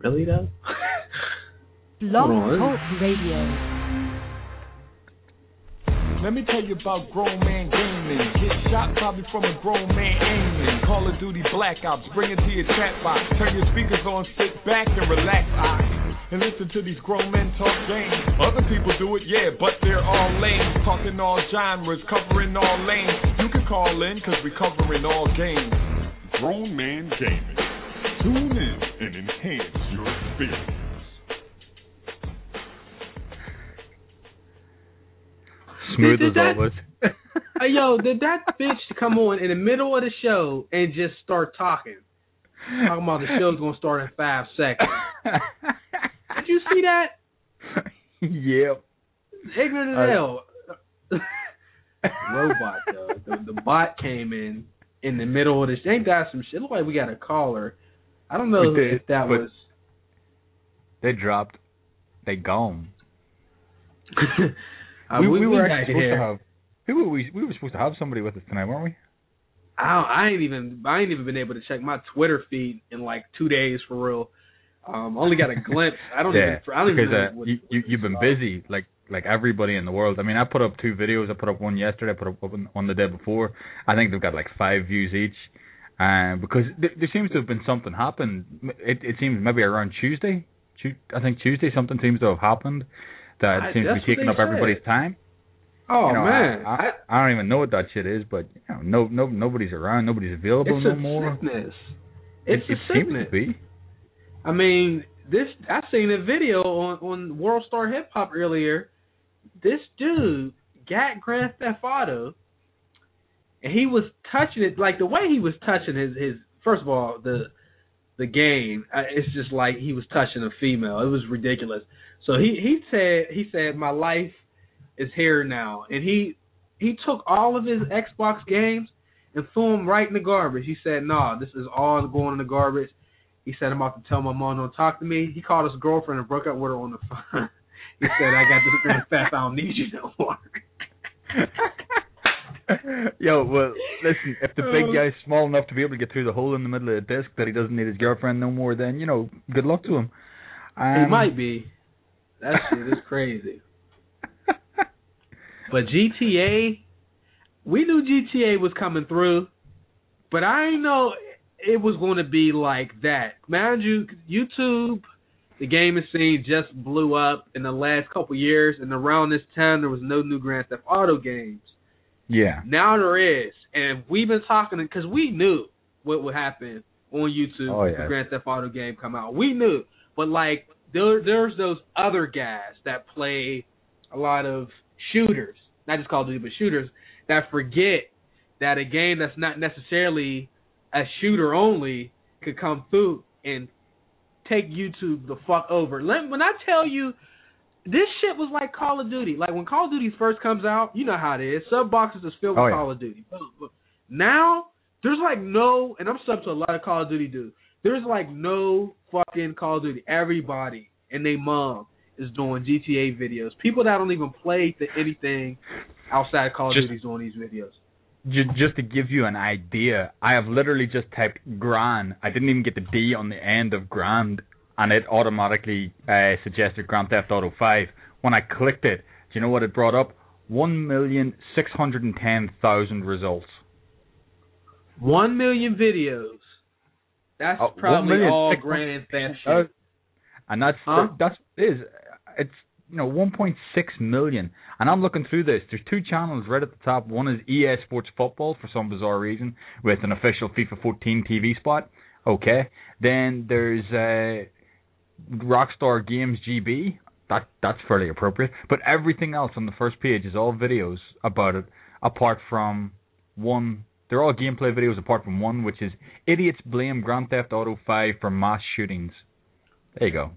Really though? Blog Talk Radio. Let me tell you about grown man gaming. Get shot probably from a grown man aiming. Call of Duty Blackouts, bring it to your chat box. Turn your speakers on, sit back and relax. I and listen to these grown men talk games. Other people do it, yeah, but they're all lame. Talking all genres, covering all lanes. You can call in, cause we're covering all games. Grown man gaming. Tune in and enhance your experience. Smooth Did as that- always. Hey, yo, did that bitch come on in the middle of the show and just start talking? Talking about the show's gonna start in five seconds. Did you see that? yep. Ignorant as hell. Robot though. The, the bot came in in the middle of this. Ain't that some shit? Look like we got a caller. I don't know did, if that was. They dropped. They gone. Uh, we, we, were actually supposed here. to have. Who were we? We were supposed to have somebody with us tonight, weren't we? I, I ain't even I ain't even been able to check my Twitter feed in like two days for real. Um, only got a glimpse. I don't yeah, even. I don't because even. know uh, what- you, you you've been busy like like everybody in the world. I mean, I put up two videos. I put up one yesterday. I put up one, one the day before. I think they've got like five views each. Uh, because th- there seems to have been something happened. It it seems maybe around Tuesday. Tu- I think Tuesday something seems to have happened that I- seems to be taking up everybody's time. oh You know, man, I, I, I don't even know what that shit is, but you know, no no nobody's around. Nobody's available no more. sickness. It, It's a it seems sickness. to be. I mean, this I seen a video on on World Star Hip Hop earlier. This dude got Grand Theft Auto, he was touching it like the way he was touching his his. First of all, the the game uh, it's just like he was touching a female. It was ridiculous. So he he said he said my life is here now, and he he took all of his Xbox games and threw them right in the garbage. He said, "No, this is all going in the garbage." He said, I'm about to tell my mom don't talk to me. He called his girlfriend and broke up with her on the phone. he said, I got this theft. I don't need you no more. Yo, well, listen, if the big Oh. guy's small enough to be able to get through the hole in the middle of the disc that he doesn't need his girlfriend no more, then, you know, good luck to him. Um, he might be. That shit is crazy. But GTA, we knew GTA was coming through, but I didn't know it was going to be like that. Mind you, YouTube, the gaming scene just blew up in the last couple years, and around this time there was no new Grand Theft Auto games. Yeah. Now there is, and we've been talking because we knew what would happen on YouTube Oh, yeah. the Grand Theft Auto game come out. We knew, but like there, there's those other guys that play a lot of shooters, not just Call of Duty, but shooters that forget that a game that's not necessarily a shooter only could come through and take YouTube the fuck over. Let, when I tell you this shit was like Call of Duty. Like when Call of Duty first comes out, you know how it is. Sub boxes is filled oh, with Oh, yeah. Call of Duty. Boom, boom. Now there's like no, and I'm sub to a lot of Call of Duty dudes. There's like no fucking Call of Duty. Everybody and they mom is doing GTA videos. People that don't even play to anything outside of Call of Just- Duty's doing these videos. Ju- Just to give you an idea, I have literally just typed grand. I didn't even get the D on the end of Grand, and it automatically uh, suggested Grand Theft Auto 5. When I clicked it, do you know what it brought up? 1,610,000 results. One million videos. That's Oh, probably 1,600,000 all Grand Theft Uh, and that's Huh? that's is it's you know 1.6 million. And I'm looking through this. There's two channels right at the top. One is EA Sports Football for some bizarre reason with an official FIFA 14 TV spot. Okay. Then there's uh, Rockstar Games GB. That that's fairly appropriate. But everything else on the first page is all videos about it, apart from one. They're all gameplay videos apart from one, which is idiots blame Grand Theft Auto 5 for mass shootings. There you go.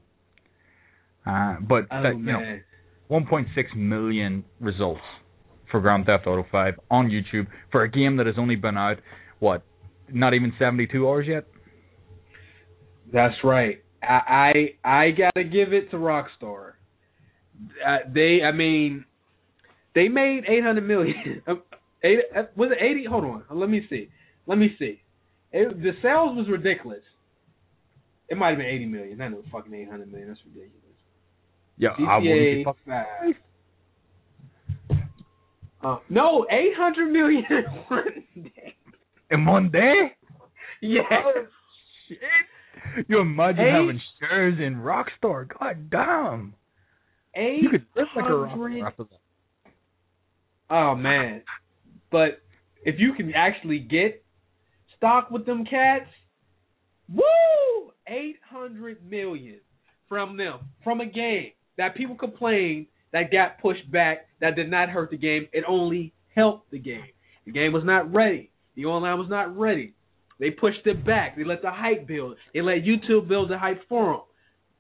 Uh, but Oh that, you know, 1.6 million results for Grand Theft Auto 5 on YouTube for a game that has only been out what, not even 72 hours yet. That's right. I I, I gotta give it to Rockstar. Uh, they, I mean, they made eight hundred million. Um, eight, uh, was it eighty? Hold on, let me see. Let me see. It, the sales was ridiculous. It might have been eighty million. Not no fucking eight hundred million. That's ridiculous. Yeah, I wouldn't be GTA five. Uh, no, eight hundred million in one day. in one day. Yeah. Shit. You imagine Eight- having shares in Rockstar? God damn. Eight You could live like a rockstar hundred. after that. Oh man. But if you can actually get stock with them cats, woo! Eight hundred million from them. From a game that people complained that got pushed back, that did not hurt the game. It only helped the game. The game was not ready. The online was not ready. They pushed it back. They let the hype build. They let YouTube build the hype for them,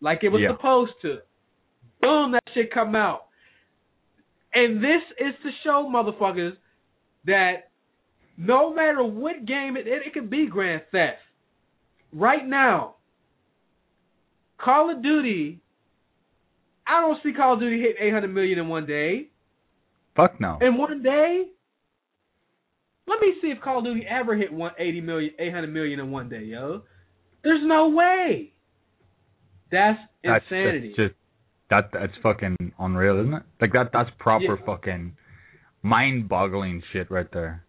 like it was Yeah. supposed to. Boom, that shit come out. And this is to show motherfuckers that no matter what game it it, it could be Grand Theft. Right now, Call of Duty. I don't see Call of Duty hit 800 million in one day. Fuck no. In one day. Let me see if Call of Duty ever hit 180 million, 800 million in one day, yo. There's no way. That's insanity. that's just that that's fucking unreal, isn't it? Like that that's proper Yeah. fucking mind-boggling shit right there.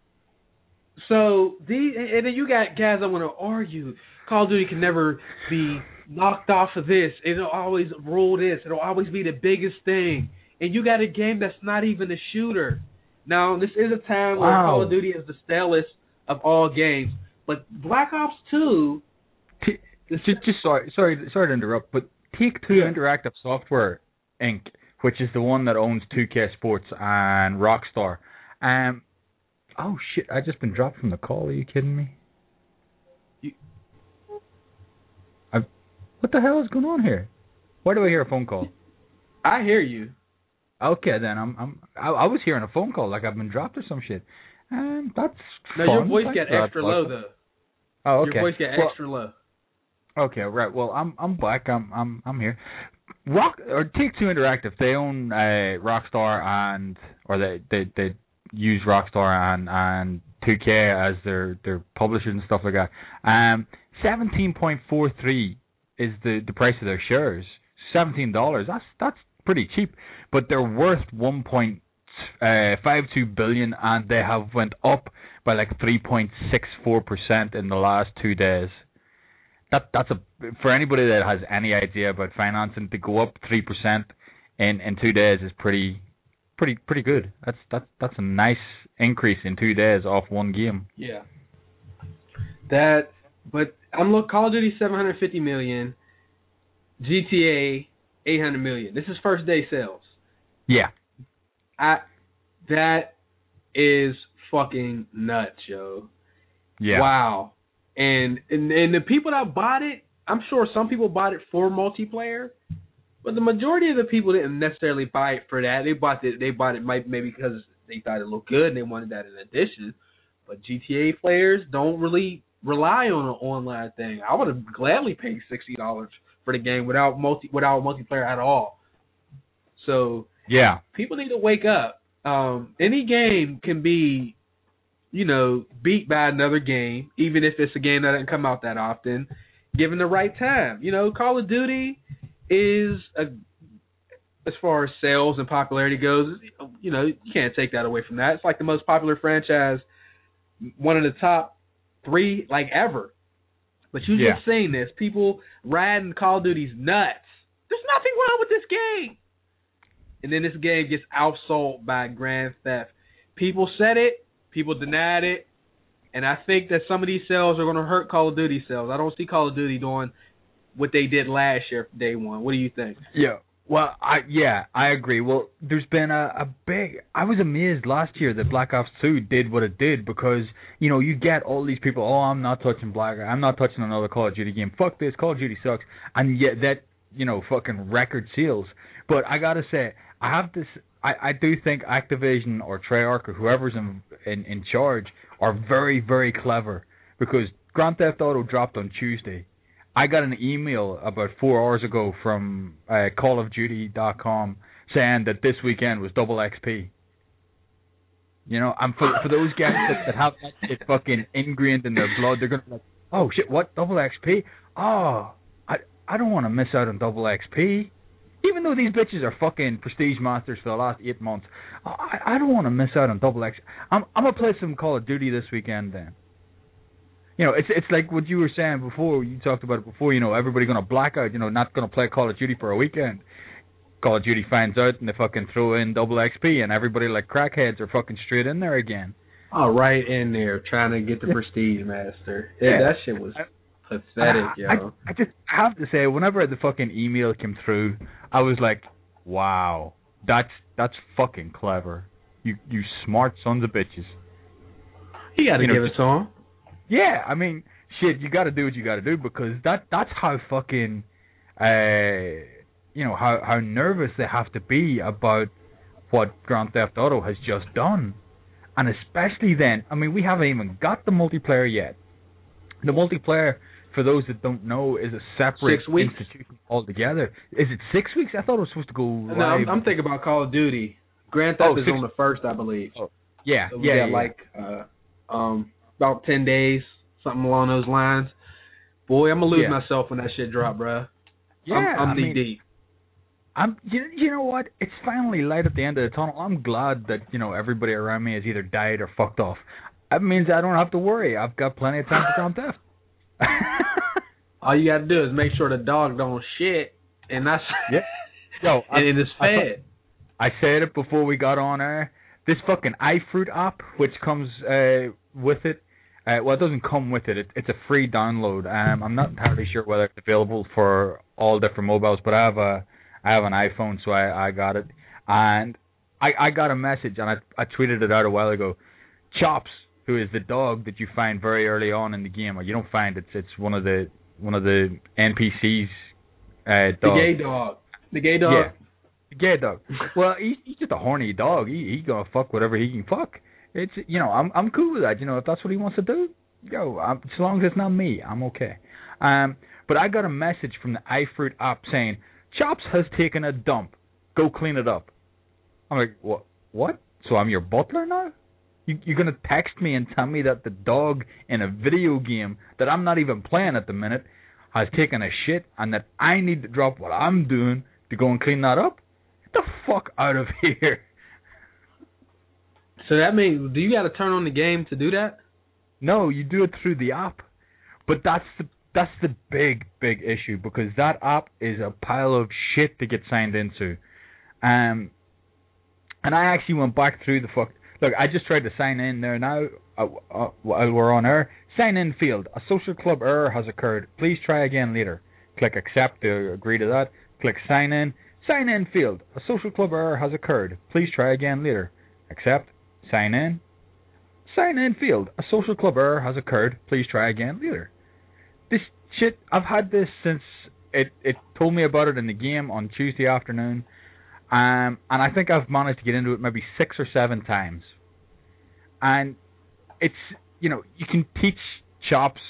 So the and then you got guys that want to argue Call of Duty can never be knocked off of this. It'll always rule this. It'll always be the biggest thing. And you got a game that's not even a shooter. Now this is a time where Call of Duty is the stalest of all games, but Black Ops Two. Just, just sorry, sorry, sorry to interrupt, but Take Two Yeah. Interactive Software Inc., which is the one that owns 2K Sports and Rockstar. Um, oh shit, I just been dropped from the call. Are you kidding me? You- I, what the hell is going on here? Why do I hear a phone call? I hear you. Okay, then I'm I'm I, I was hearing a phone call like I've been dropped or some shit. Um, that's No, your voice got extra low though. Oh, okay. Your voice got Well, extra low. Okay, right. Well, I'm I'm back. I'm I'm I'm here. Rock or Take Two Interactive. They own uh, Rockstar and or they they they use Rockstar and and 2K as their their publishers and stuff like that. Um, seventeen point four three is the the price of their shares. Seventeen dollars. That's that's pretty cheap. But they're worth one point uh, five two billion, and they have went up by like three point six four percent in the last two days that that's a for anybody that has any idea about financing to go up three percent in in two days is pretty pretty pretty good. That's that that's a nice increase in two days off one game. Yeah. That, but I'm look Call of Duty 750 million, GTA 800 million. This is first day sales. Yeah, I that is fucking nuts, yo. yeah, Wow. And, and and the people that bought it, I'm sure some people bought it for multiplayer, but the majority of the people didn't necessarily buy it for that. They bought it. They bought it might maybe because they thought it looked good and they wanted that in addition. But GTA players don't really rely on an online thing. I would have gladly paid sixty dollars for the game without multi without multiplayer at all. So yeah, people need to wake up. Um, any game can be, you know, beat by another game, even if it's a game that doesn't come out that often, given the right time. You know, Call of Duty is a, as far as sales and popularity goes, you know, you can't take that away from that. It's like the most popular franchise, one of the top three like ever. But you Yeah. just saying this, people riding Call of Duty's nuts. There's nothing wrong with this game. And then this game gets outsold by Grand Theft. People said it, people denied it, and I think that some of these sales are going to hurt Call of Duty sales. I don't see Call of Duty doing what they did last year day one. What do you think? yeah. Well, I yeah, I agree. Well, there's been a, a big. I was amazed last year that Black Ops Two did what it did because you know you get all these people. Oh, I'm not touching Black. I'm not touching another Call of Duty game. Fuck this. Call of Duty sucks. And yet that you know fucking record sales. But I gotta say, I have this. I I do think Activision or Treyarch or whoever's in in in charge are very very clever because Grand Theft Auto dropped on Tuesday. I got an email about four hours ago from uh, CallOfDuty.com saying that this weekend was double XP. You know, and for for those guys that, that have that shit fucking ingrained in their blood, they're gonna be like, oh shit, what double XP? Oh, I I don't want to miss out on double XP. Even though these bitches are fucking prestige masters for the last eight months, I, I don't want to miss out on double X. I'm I'm gonna play some Call of Duty this weekend then. You know, it's it's like what you were saying before. You talked about it before. You know, everybody gonna black out. You know, not gonna play Call of Duty for a weekend. Call of Duty finds out and they fucking throw in double XP and everybody like crackheads are fucking straight in there again. Oh, right in there trying to get the prestige master. Yeah, Yeah. that shit was pathetic, I, yo. I, I just have to say, whenever the fucking email came through, I was like, "Wow, that's that's fucking clever. You you smart sons of bitches." you got to you know, give it to him. Yeah, I mean, shit, you got to do what you got to do because that that's how fucking, uh, you know, how how nervous they have to be about what Grand Theft Auto has just done, and especially then, I mean, we haven't even got the multiplayer yet. The multiplayer, for those that don't know, is a separate Six weeks. institution altogether. Is it six weeks? I thought it was supposed to go live. No, I'm, I'm thinking about Call of Duty. Grand Theft Oh, is six- on the first, I believe. Oh, yeah, So yeah, yeah. like uh, um about ten days, something along those lines. Boy, I'm gonna lose Yeah. myself when that shit drop, bruh. yeah. I'm, I'm knee mean, deep. I'm you, you know what? It's finally light at the end of the tunnel. I'm glad that, you know, everybody around me has either died or fucked off. That means I don't have to worry. I've got plenty of time for Grand Theft. All you gotta do is make sure the dog don't shit, and that's Yeah. Yo, I, and it is I fed. I said it before we got on air. This fucking iFruit app, which comes uh, with it, uh, well, it doesn't come with it. it. It's a free download. Um, I'm not entirely sure whether it's available for all different mobiles, but I have a I have an iPhone, so I I got it, and I I got a message, and I I tweeted it out a while ago. Chops, who is the dog that you find very early on in the game, or you don't find it's it's one of the one of the NPCs. Uh, The gay dog. The gay dog. Yeah. Gay dog. Well, he, he's just a horny dog. He he gonna fuck whatever he can fuck. It's you know I'm I'm cool with that. You know if that's what he wants to do, yo, I'm, as long as it's not me, I'm okay. Um, but I got a message from the iFruit app saying Chops has taken a dump. Go clean it up. I'm like what what? So I'm your butler now? You, you're gonna text me and tell me that the dog in a video game that I'm not even playing at the minute has taken a shit and that I need to drop what I'm doing to go and clean that up? Get the fuck out of here. So that means do you got to turn on the game to do that? No, you do it through the app. But that's the that's the big big issue because that app is a pile of shit to get signed into. Um and I actually went back through the fuck Look, I just tried to sign in there now uh, uh, while we're on air. Sign in field. A social club error has occurred. Please try again later. Click accept to agree to that. Click sign in. Sign in field. A social club error has occurred. Please try again later. Accept. Sign in. Sign in field. A social club error has occurred. Please try again later. This shit, I've had this since it it told me about it in the game on Tuesday afternoon. Um, and I think I've managed to get into it maybe six or seven times. And it's you know you can teach chops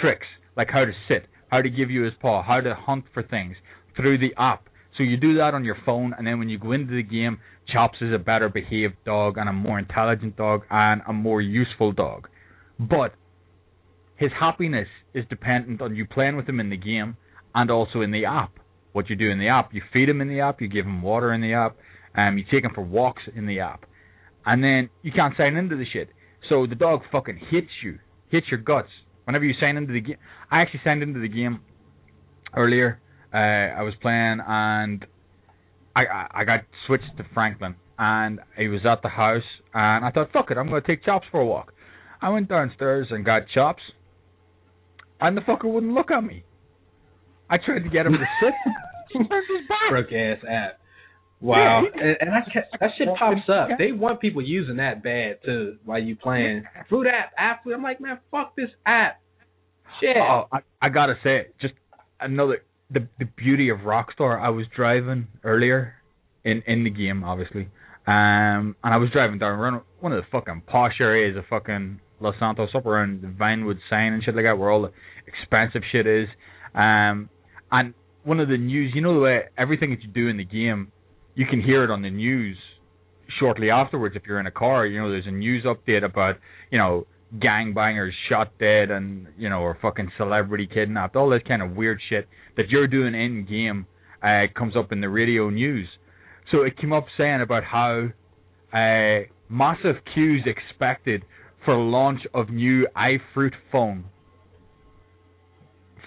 tricks like how to sit, how to give you his paw, how to hunt for things through the app. So you do that on your phone, and then when you go into the game, Chops is a better behaved dog and a more intelligent dog and a more useful dog. But his happiness is dependent on you playing with him in the game and also in the app. What you do in the app, you feed him in the app, you give him water in the app, um, you take him for walks in the app, and then you can't sign into the shit. So the dog fucking hits you, hits your guts whenever you sign into the game. I actually signed into the game earlier. Uh, I was playing and I, I I got switched to Franklin and he was at the house and I thought fuck it I'm gonna take Chops for a walk. I went downstairs and got Chops and the fucker wouldn't look at me. I tried to get him to sit. he turned his back. Broke ass app. Wow. Yeah, and, and I that shit pops up. They want people using that bad too while you playing. Fruit app, app. I'm like, man, fuck this app. Shit. Oh, I, I gotta say, just another the the beauty of Rockstar. I was driving earlier in in the game, obviously, um, and I was driving down one of the fucking posh areas of fucking Los Santos, up around the Vinewood sign and shit like that, where all the expensive shit is. Um, and one of the news, you know the way everything that you do in the game, you can hear it on the news shortly afterwards if you're in a car. You know, there's a news update about you know gangbangers shot dead and you know or fucking celebrity kidnapped, all this kind of weird shit that you're doing in game uh, comes up in the radio news. So it came up saying about how uh, massive queues expected for launch of new iFruit phone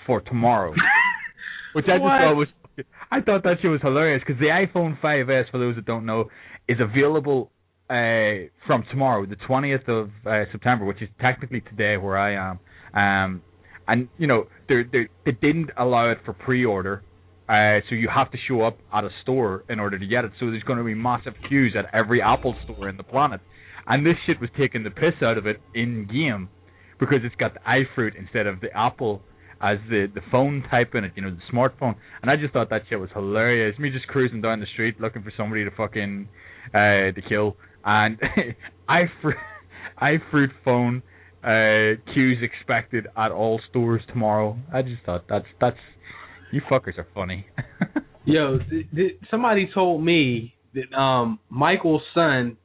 for tomorrow, which I just What? thought was I thought that shit was hilarious because the iPhone 5s, for those that don't know, is available uh, from tomorrow, the 20th of uh, September, which is technically today where I am. Um, and you know, they're, they they didn't allow it for pre-order, uh, so you have to show up at a store in order to get it. So there's going to be massive queues at every Apple store in the planet, and this shit was taking the piss out of it in game because it's got the iFruit instead of the Apple as the the phone type in it, you know, the smartphone. And I just thought that shit was hilarious. Me just cruising down the street looking for somebody to fucking uh to kill and iFruit fruit phone uh queues expected at all stores tomorrow. I just thought that's that's you fuckers are funny. Yo, th- th- somebody told me that um Michael's son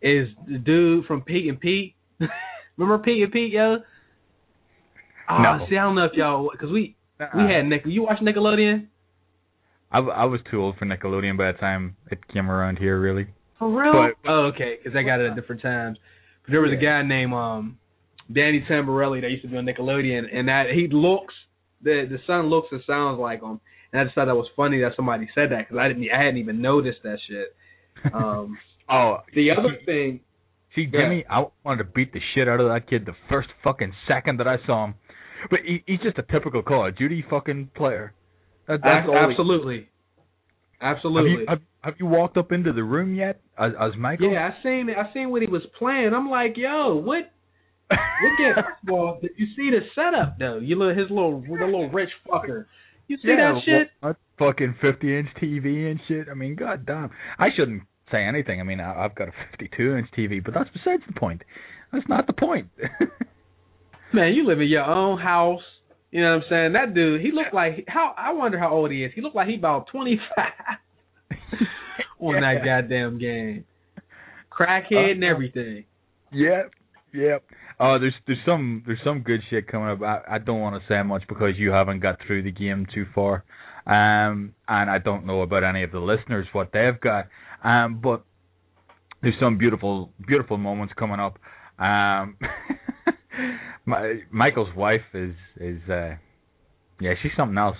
is the dude from Pete and Pete. Remember Pete and Pete, yo? Ah, No. see, I don't know if y'all, cause we we had Nick. You watch Nickelodeon? I, w- I was too old for Nickelodeon by the time it came around here, really. For real? But- oh, okay, because I got it at different times. But there was a guy named um Danny Tamborelli that used to be on Nickelodeon, and that he looks the the son looks and sounds like him. And I just thought that was funny that somebody said that because I didn't I hadn't even noticed that shit. Um, oh, the other thing, See, Yeah. Jimmy, I wanted to beat the shit out of that kid the first fucking second that I saw him. But he, he's just a typical Call of Duty fucking player. That, that's ab- all absolutely, Have absolutely. you, have, have you walked up into the room yet as, as Michael? yeah, I seen I seen what he was playing. I'm like, yo, what? What game? First of all, did you see the setup though? You little his little the little rich fucker. You see yeah, that shit? what- fucking 50 inch TV and shit. I mean, god damn. I shouldn't say anything. I mean, I, I've got a 52 inch TV, but that's besides the point. That's not the point. Man, you live in your own house. You know what I'm saying? That dude, he looked like how I wonder how old he is. He looked like he about 25 on that goddamn game. Crackhead and Uh, everything. Yep, yep. Oh, there's there's some there's some good shit coming up. I, I don't want to say much because you haven't got through the game too far, um, and I don't know about any of the listeners what they've got. Um, but there's some beautiful beautiful moments coming up. Um, my Michael's wife is is uh, yeah she's something else.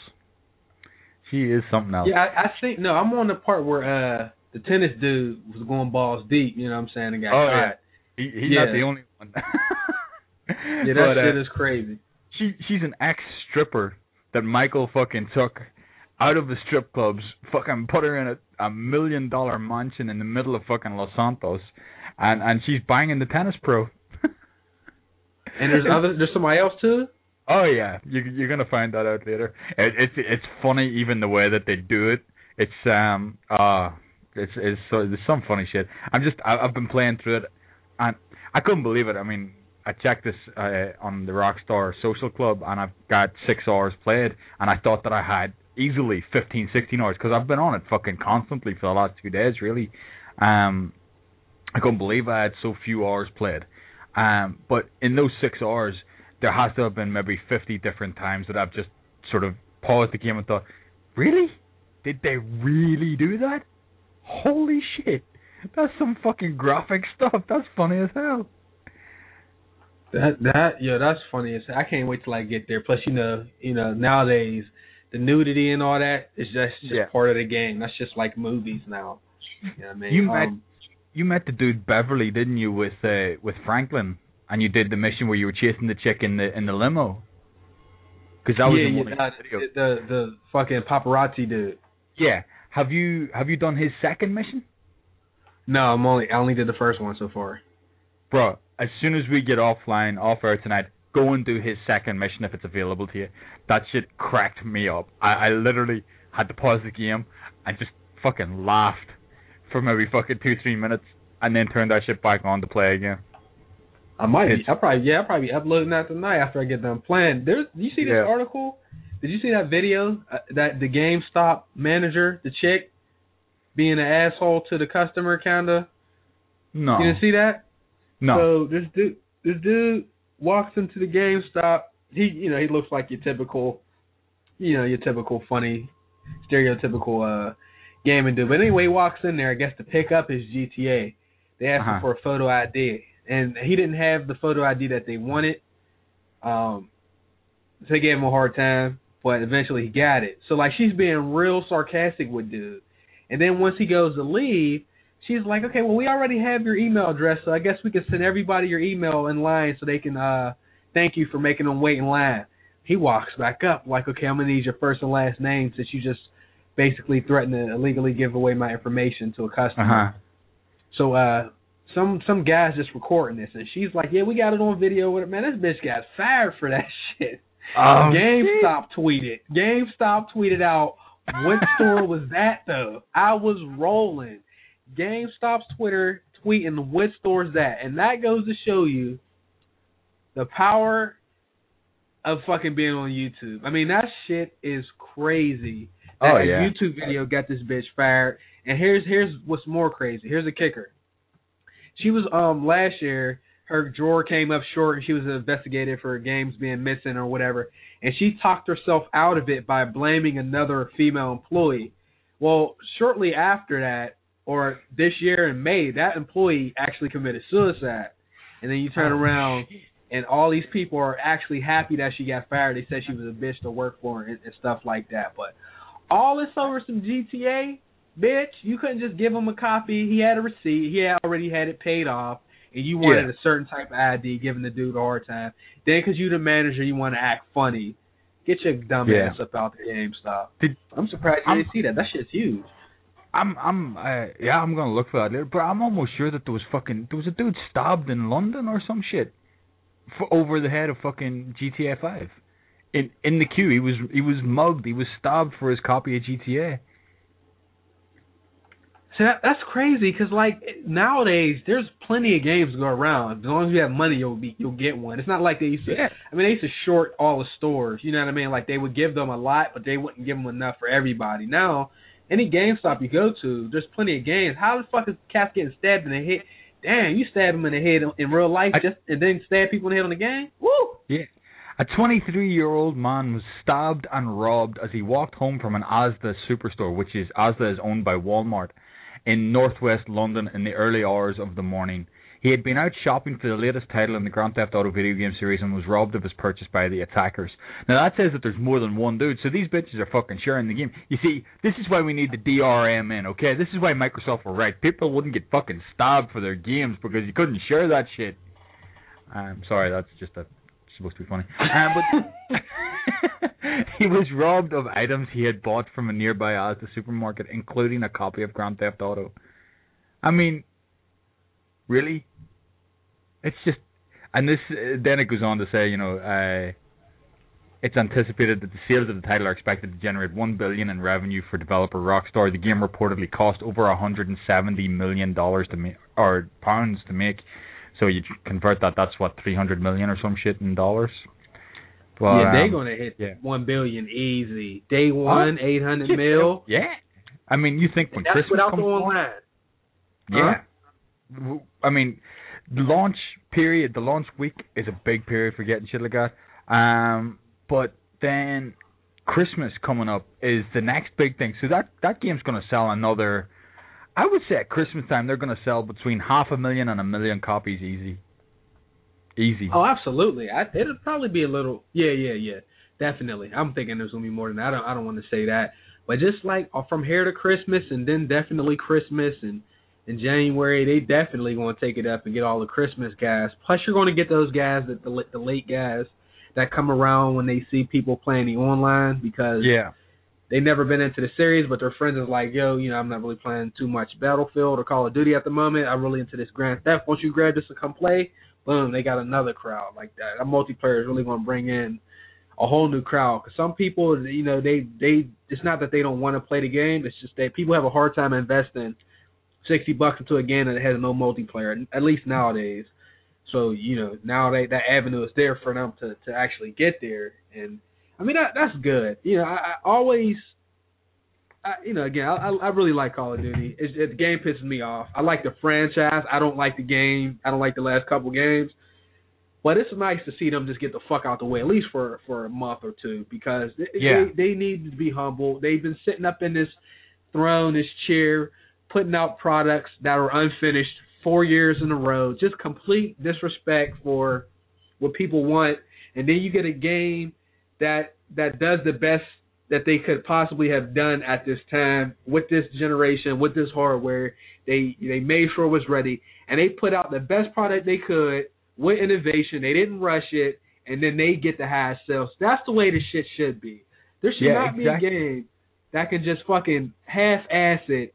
She is something else. Yeah, I, I think no, I'm on the part where uh the tennis dude was going balls deep. You know what I'm saying? And got Oh, caught. He, he's Yeah. not the only one. Yeah, that But, uh, shit is crazy. she she's an ex stripper that Michael fucking took out of the strip clubs, fucking put her in a, a million dollar mansion in the middle of fucking Los Santos, and and she's banging the tennis pro. And there's other there's somebody else too. Oh yeah, you, you're gonna find that out later. It, it's it's funny even the way that they do it. It's um uh it's it's so there's some funny shit. I'm just I, I've been playing through it, and I couldn't believe it. I mean, I checked this uh, on the Rockstar Social Club, and I've got six hours played, and I thought that I had easily 15, 16 hours because I've been on it fucking constantly for the last two days, really. Um, I couldn't believe I had so few hours played. Um, but in those six hours, there has to have been maybe 50 different times that I've just sort of paused the game and thought, really? Did they really do that? Holy shit. That's some fucking graphic stuff. That's funny as hell. That that yeah, that's funny. as I can't wait till I get there. Plus, you know, you know, nowadays the nudity and all that is just just Yeah. part of the game. That's just like movies now. You know what I mean? You Um, You met the dude Beverly, didn't you, with uh, with Franklin? And you did the mission where you were chasing the chick in the in the limo. Because that was yeah, in yeah, one your videos. the the fucking paparazzi dude. Yeah. Have you have you done his second mission? No, I'm only I only did the first one so far. Bro, as soon as we get offline, off air tonight, go and do his second mission if it's available to you. That shit cracked me up. I, I literally had to pause the game and just fucking laughed for maybe fucking two, three minutes and then turn that shit back on to play again. I might. Be, I probably yeah. I probably be uploading that tonight after I get done playing. There's. You see this Yeah. article? Did you see that video? Uh, that the GameStop manager, the chick, being an asshole to the customer, kinda. No. You didn't see that? no. So this dude, this dude, walks into the GameStop. He, you know, he looks like your typical, you know, your typical funny, stereotypical uh gaming dude. But anyway, he walks in there. I guess to pick up his GTA. They asked Uh-huh. him for a photo ID, and he didn't have the photo ID that they wanted. Um, so they gave him a hard time, but eventually he got it. So like she's being real sarcastic with dude, and then once he goes to leave, she's like, okay, well we already have your email address, so I guess we can send everybody your email in line so they can uh thank you for making them wait in line. He walks back up like, okay, I'm gonna need your first and last name since you just basically threatened to illegally give away my information to a customer. Uh huh. So uh some some guys just recording this and she's like, Yeah, we got it on video with it. Man, this bitch got fired for that shit. Oh, GameStop tweeted. GameStop tweeted out what store was that though? I was rolling. GameStop's Twitter tweeting what store's that. And that goes to show you the power of fucking being on YouTube. I mean that shit is crazy. Oh, a yeah. YouTube video got this bitch fired. And here's here's what's more crazy. Here's a kicker. She was um last year her drawer came up short and she was investigated for games being missing or whatever and she talked herself out of it by blaming another female employee. Well, shortly after that or this year in May, that employee actually committed suicide. And then you turn Oh, around and all these people are actually happy that she got fired. They said she was a bitch to work for and, and stuff like that. But all this over some GTA, bitch. You couldn't just give him a copy. He had a receipt. He had already had it paid off, and you wanted Yeah. a certain type of ID, giving the dude a hard time. Then, because you the manager, you want to act funny. Get your dumb Yeah. ass up out the GameStop. Did- I'm surprised you I'm- didn't see that. That shit's huge. I'm I'm uh, yeah I'm gonna look for that later, but I'm almost sure that there was fucking there was a dude stabbed in London or some shit, for over the head of fucking GTA Five, in in the queue he was he was mugged he was stabbed for his copy of GTA. So that, that's crazy because like nowadays, there's plenty of games to go around. As long as you have money, you'll be you'll get one. It's not like they used to. Yeah. I mean, they used to short all the stores. You know what I mean? Like they would give them a lot, but they wouldn't give them enough for everybody. Now, any GameStop you go to, there's plenty of games. How the fuck is Cats getting stabbed in the head? Damn, you stab them in the head in real life, I- just and then stab people in the head on the game. Woo! Yeah. A 23 year old man was stabbed and robbed as he walked home from an Asda superstore, which is Asda is owned by Walmart, in northwest London in the early hours of the morning. He had been out shopping for the latest title in the Grand Theft Auto video game series and was robbed of his purchase by the attackers. Now that says that there's more than one dude, so these bitches are fucking sharing the game. You see, this is why we need the DRM in, okay? This is why Microsoft were right. People wouldn't get fucking stabbed for their games because you couldn't share that shit. I'm sorry, that's just a supposed to be funny. Um, but he was robbed of items he had bought from a nearby Asda supermarket, including a copy of Grand Theft Auto. I mean, really? It's just, and this uh, then it goes on to say, you know, uh, it's anticipated that the sales of the title are expected to generate one billion in revenue for developer Rockstar. The game reportedly cost over 170 million dollars to make, or pounds to make. So you convert that, that's what 300 million or some shit in dollars. But, yeah, they're um, gonna hit yeah. one billion easy. Day one, eight hundred mil. Yeah. I mean, you think when That's Christmas without comes the along- online. Yeah. I mean, the launch period, the launch week is a big period for getting shit like that. Um, but then Christmas coming up is the next big thing. So that that game's going to sell another. I would say at Christmas time they're going to sell between half a million and a million copies easy. Easy. Oh, absolutely. I, it'll probably be a little. Yeah, yeah, yeah. Definitely. I'm thinking there's gonna be more than that. I don't. I don't want to say that, but just like uh, from here to Christmas, and then definitely Christmas and in January, they definitely going to take it up and get all the Christmas guys. Plus, you're going to get those guys that the the late guys that come around when they see people playing the online because yeah. They never been into the series, but their friends is like, yo, you know, I'm not really playing too much Battlefield or Call of Duty at the moment. I'm really into this Grand Theft. Once you grab this and come play, boom, they got another crowd like that. That multiplayer is really going to bring in a whole new crowd. Because some people, you know, they they it's not that they don't want to play the game. It's just that people have a hard time investing sixty bucks into a game that has no multiplayer. At least nowadays. So you know now that that avenue is there for them to to actually get there, and I mean that that's good. You know I, I always. I, you know, again, I, I really like Call of Duty. It's, it, the game pisses me off. I like the franchise. I don't like the game. I don't like the last couple games. But it's nice to see them just get the fuck out the way, at least for for a month or two, because they, Yeah. they, they need to be humble. They've been sitting up in this throne, this chair, putting out products that are unfinished four years in a row. Just complete disrespect for what people want, and then you get a game that that does the best that they could possibly have done at this time with this generation, with this hardware. They they made sure it was ready, and they put out the best product they could with innovation. They didn't rush it, and then they get the high sales. That's the way the shit should be. There should Yeah, not exactly. be a game that can just fucking half-ass it.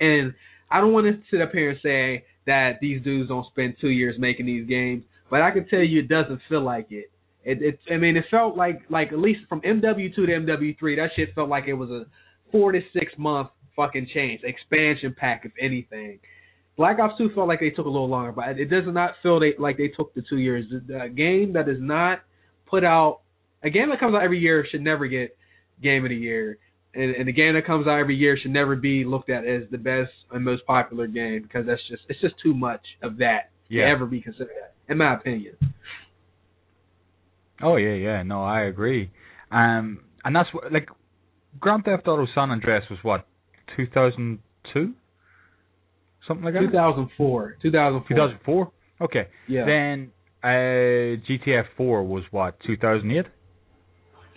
And I don't want to sit up here and say that these dudes don't spend two years making these games, but I can tell you it doesn't feel like it. It, it I mean, it felt like like at least from MW2 to MW3, that shit felt like it was a four to six month fucking change, expansion pack, if anything. Black Ops 2 felt like they took a little longer, but it does not feel they, like they took the two years. The, the game that is not put out, a game that comes out every year should never get Game of the Year, and, and the game that comes out every year should never be looked at as the best and most popular game because that's just it's just too much of that Yeah. to ever be considered that, in my opinion. Oh yeah, yeah. No, I agree. Um, and that's what like Grand Theft Auto San Andreas was what 2002, something like that. 2004, 2004. 2004. Okay. Yeah. Then uh, GTA 4 was what 2008.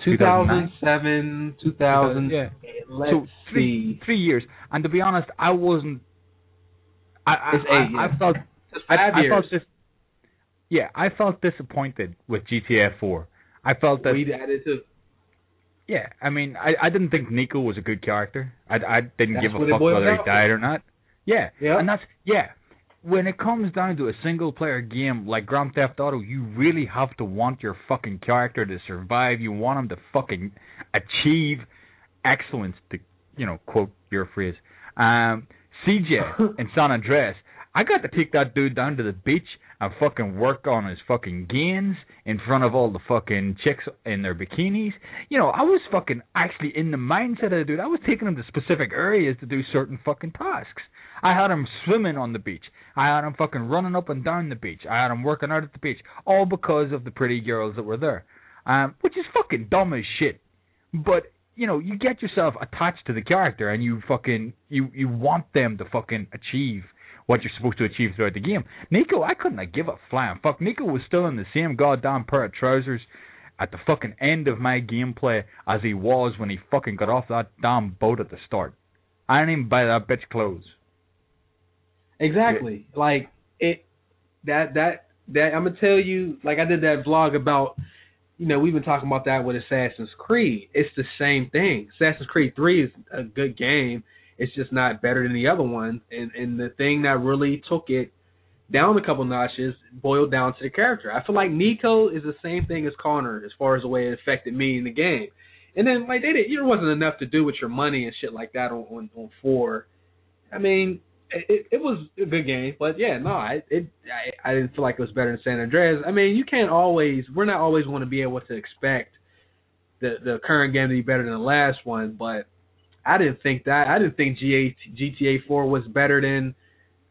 2007, 2000. Yeah. Let's so three see. three years. And to be honest, I wasn't. I I, It's eight, I, yeah. I felt It's I, five I years. felt dis- Yeah, I felt disappointed with GTA 4. I felt that we added to. Yeah, I mean, I I didn't think Niko was a good character. I I didn't That's give a fuck whether he died or not. Yeah, Yeah. and that's yeah. When it comes down to a single player game like Grand Theft Auto, you really have to want your fucking character to survive. You want him to fucking achieve excellence. To you know, quote your phrase. Um, CJ in San Andreas, I got to take that dude down to the beach and fucking work on his fucking gains in front of all the fucking chicks in their bikinis. You know, I was fucking actually in the mindset of the dude. I was taking him to specific areas to do certain fucking tasks. I had him swimming on the beach. I had him fucking running up and down the beach. I had him working out at the beach, all because of the pretty girls that were there. Um, which is fucking dumb as shit. But you know, you get yourself attached to the character, and you fucking you you want them to fucking achieve what you're supposed to achieve throughout the game. Niko, I couldn't have give a flying fuck. Nico was still in the same goddamn pair of trousers at the fucking end of my gameplay as he was when he fucking got off that damn boat at the start. I didn't even buy that bitch clothes. Exactly. Like it that that that I'm gonna tell you like I did that vlog about you know, we've been talking about that with Assassin's Creed. It's the same thing. Assassin's Creed 3 is a good game. It's just not better than the other one. And and the thing that really took it down a couple notches boiled down to the character. I feel like Niko is the same thing as Connor as far as the way it affected me in the game. And then like they did, there wasn't enough to do with your money and shit like that on on, on four. I mean, it, it was a good game, but yeah, no, I it I, I didn't feel like it was better than San Andreas. I mean, you can't always we're not always going to be able to expect the the current game to be better than the last one, but I didn't think that. I didn't think GA, GTA 4 was better than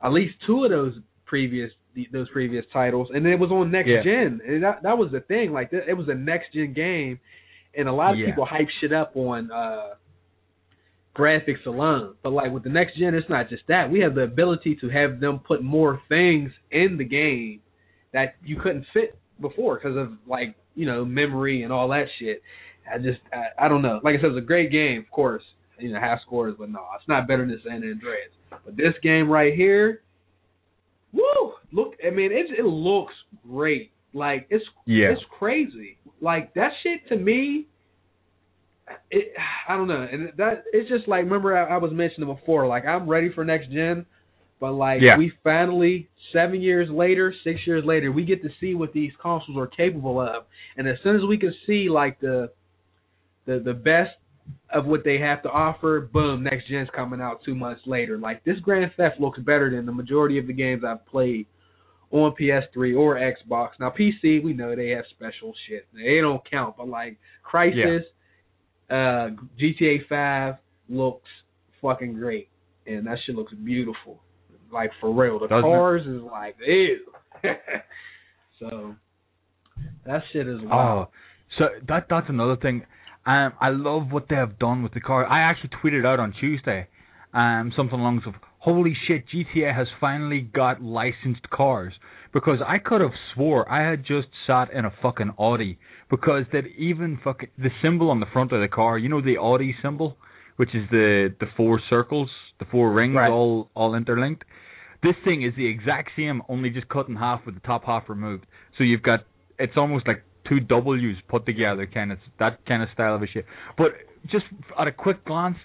at least two of those previous those previous titles, and it was on next Yeah. gen. And that that was the thing. Like it was a next gen game, and a lot of Yeah. people hype shit up on uh graphics alone. But like with the next gen, it's not just that. We have the ability to have them put more things in the game that you couldn't fit before because of like you know memory and all that shit. I just I, I don't know. Like I said, it's a great game, of course. You know, half scores, but no, it's not better than San Andreas. But this game right here, woo! Look, I mean, it it looks great. Like it's Yeah. it's crazy. Like that shit to me. It, I don't know, and that it's just like remember I, I was mentioning before. Like I'm ready for next gen, but like Yeah. we finally seven years later, six years later, we get to see what these consoles are capable of, and as soon as we can see like the the the best of what they have to offer, boom, next gen's coming out two months later. Like this Grand Theft looks better than the majority of the games I've played on PS3 or Xbox. Now PC, we know they have special shit. They don't count, but like Crysis, uh GTA 5 looks fucking great, and that shit looks beautiful. Like for real, the Doesn't cars is like ew. so That shit is wild. Oh, so that that's another thing. Um, I love what they have done with the car. I actually tweeted out on Tuesday, um, something along the lines of, "Holy shit, GTA has finally got licensed cars." Because I could have swore I had just sat in a fucking Audi. Because that even fucking the symbol on the front of the car, you know the Audi symbol, which is the the four circles, the four rings, Right. all all interlinked. This thing is the exact same, only just cut in half with the top half removed. So you've got it's almost like two W's put together, kind of that kind of style of a shit. But just at a quick glance,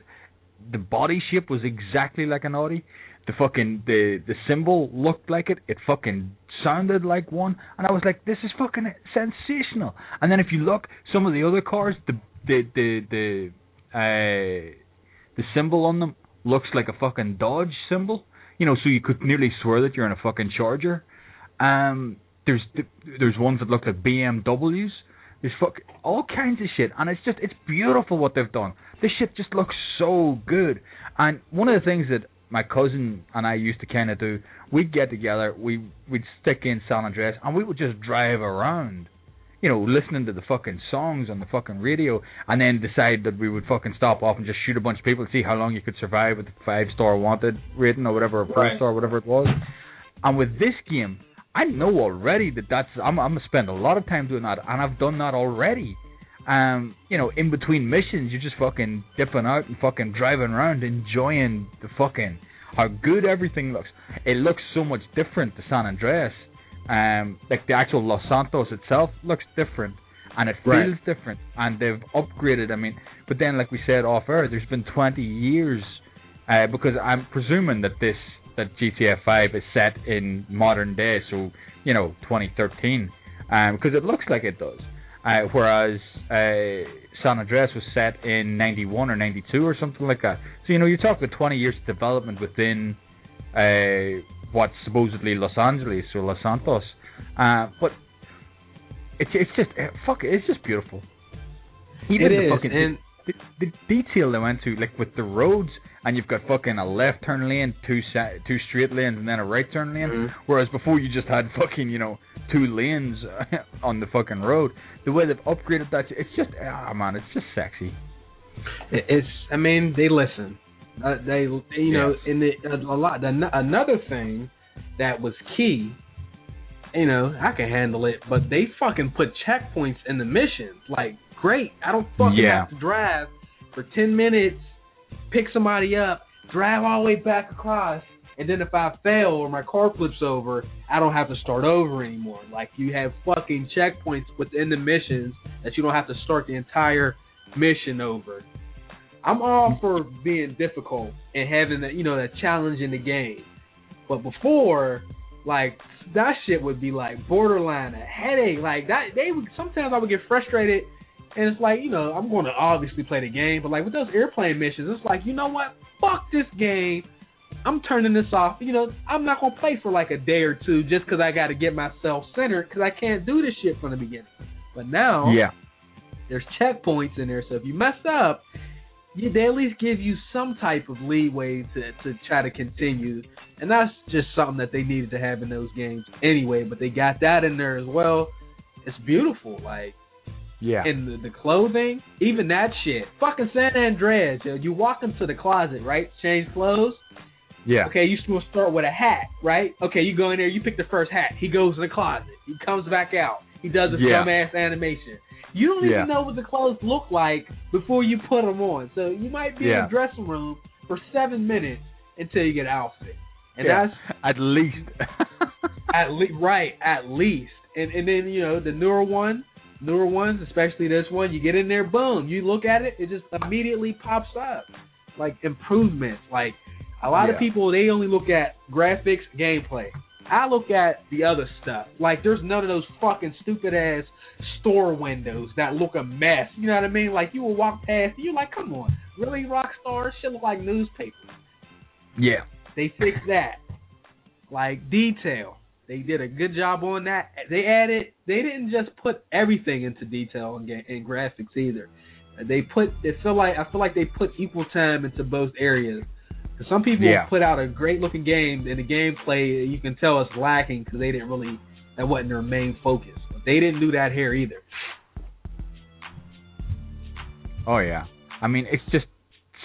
the body shape was exactly like an Audi. The fucking the the symbol looked like it. It fucking sounded like one, and I was like, this is fucking sensational. And then if you look, some of the other cars, the the the the uh, the symbol on them looks like a fucking Dodge symbol. You know, so you could nearly swear that you're in a fucking Charger. Um, there's there's ones that look like BMWs. There's fuck all kinds of shit, and it's just it's beautiful what they've done. This shit just looks so good. And one of the things that my cousin and I used to kind of do, we'd get together, we we'd stick in San Andreas, and we would just drive around, you know, listening to the fucking songs on the fucking radio, and then decide that we would fucking stop off and just shoot a bunch of people, see how long you could survive with the five star wanted rating or whatever, or four Right. star, whatever it was. And with this game, I know already that that's I'm I'm gonna spend a lot of time doing that, and I've done that already. Um, you know, in between missions, you're just fucking dipping out and fucking driving around, enjoying the fucking how good everything looks. It looks so much different to San Andreas. Um, like the actual Los Santos itself looks different, and it feels Right. different, and they've upgraded. I mean, but then like we said off air, there's been 20 years uh, because I'm presuming that this that GTA 5 is set in modern day, so you know 2013, um, because it looks like it does. Uh, whereas uh, San Andreas was set in 91 or 92 or something like that. So you know you're talking 20 years of development within uh, what's supposedly Los Angeles or Los Santos, uh, but it's it's just uh, fuck it, it's just beautiful. Even It the is, fucking and the, the detail they went to, like with the roads, and you've got fucking a left turn lane, two sa- two straight lanes, and then a right turn lane. Mhm. Whereas before you just had fucking you know two lanes on the fucking road. The way they've upgraded that, it's just ah man, it's just sexy. It's. I mean, they listen. Uh, they, you know, Yes. in the a, a lot. The, another thing that was key. You know, I can handle it, but they fucking put checkpoints in the missions. Like, great. I don't fucking Yeah. have to drive for ten minutes, pick somebody up, drive all the way back across, and then if I fail or my car flips over, I don't have to start over anymore. Like, you have fucking checkpoints within the missions that you don't have to start the entire mission over. I'm all for being difficult and having that, you know, that challenge in the game. But before, like that shit would be like borderline a headache. Like that, they would sometimes I would get frustrated, and it's like, you know, I'm going to obviously play the game, but like with those airplane missions, it's like, you know what? Fuck this game. I'm turning this off. You know, I'm not gonna play for like a day or two just because I got to get myself centered because I can't do this shit from the beginning. But now, Yeah, there's checkpoints in there, so if you mess up, you, they at least give you some type of leeway to to try to continue, and that's just something that they needed to have in those games anyway. But they got that in there as well. It's beautiful, like yeah, and the, the clothing, even that shit. Fucking San Andreas, yo. You walk into the closet, right? Change clothes. yeah. Okay, you supposed to start with a hat, right? Okay, you go in there, you pick the first hat. He goes in the closet. He comes back out. He does a Yeah. dumbass animation. You don't Yeah. even know what the clothes look like before you put them on. So you might be in the dressing room for seven minutes until you get an outfit. And Yeah. that's At least. at least right, at least. And and then you know the newer one, newer ones, especially this one, you get in there, boom, you look at it, it just immediately pops up, like improvements. Like a lot of people, they only look at graphics, gameplay. I look at the other stuff. Like there's none of those fucking stupid ass store windows that look a mess. You know what I mean? Like you will walk past, and you're like, come on, really, Rockstar? Shit look like newspapers. yeah, They fix that. Like detail. They did a good job on that. They added they didn't just put everything into detail and ga- and graphics either. They put it feel like I feel like they put equal time into both areas. 'Cause some people Yeah. put out a great looking game and the gameplay you can tell is lacking because they didn't really that wasn't their main focus. But They didn't do that here either. Oh yeah. I mean, it's just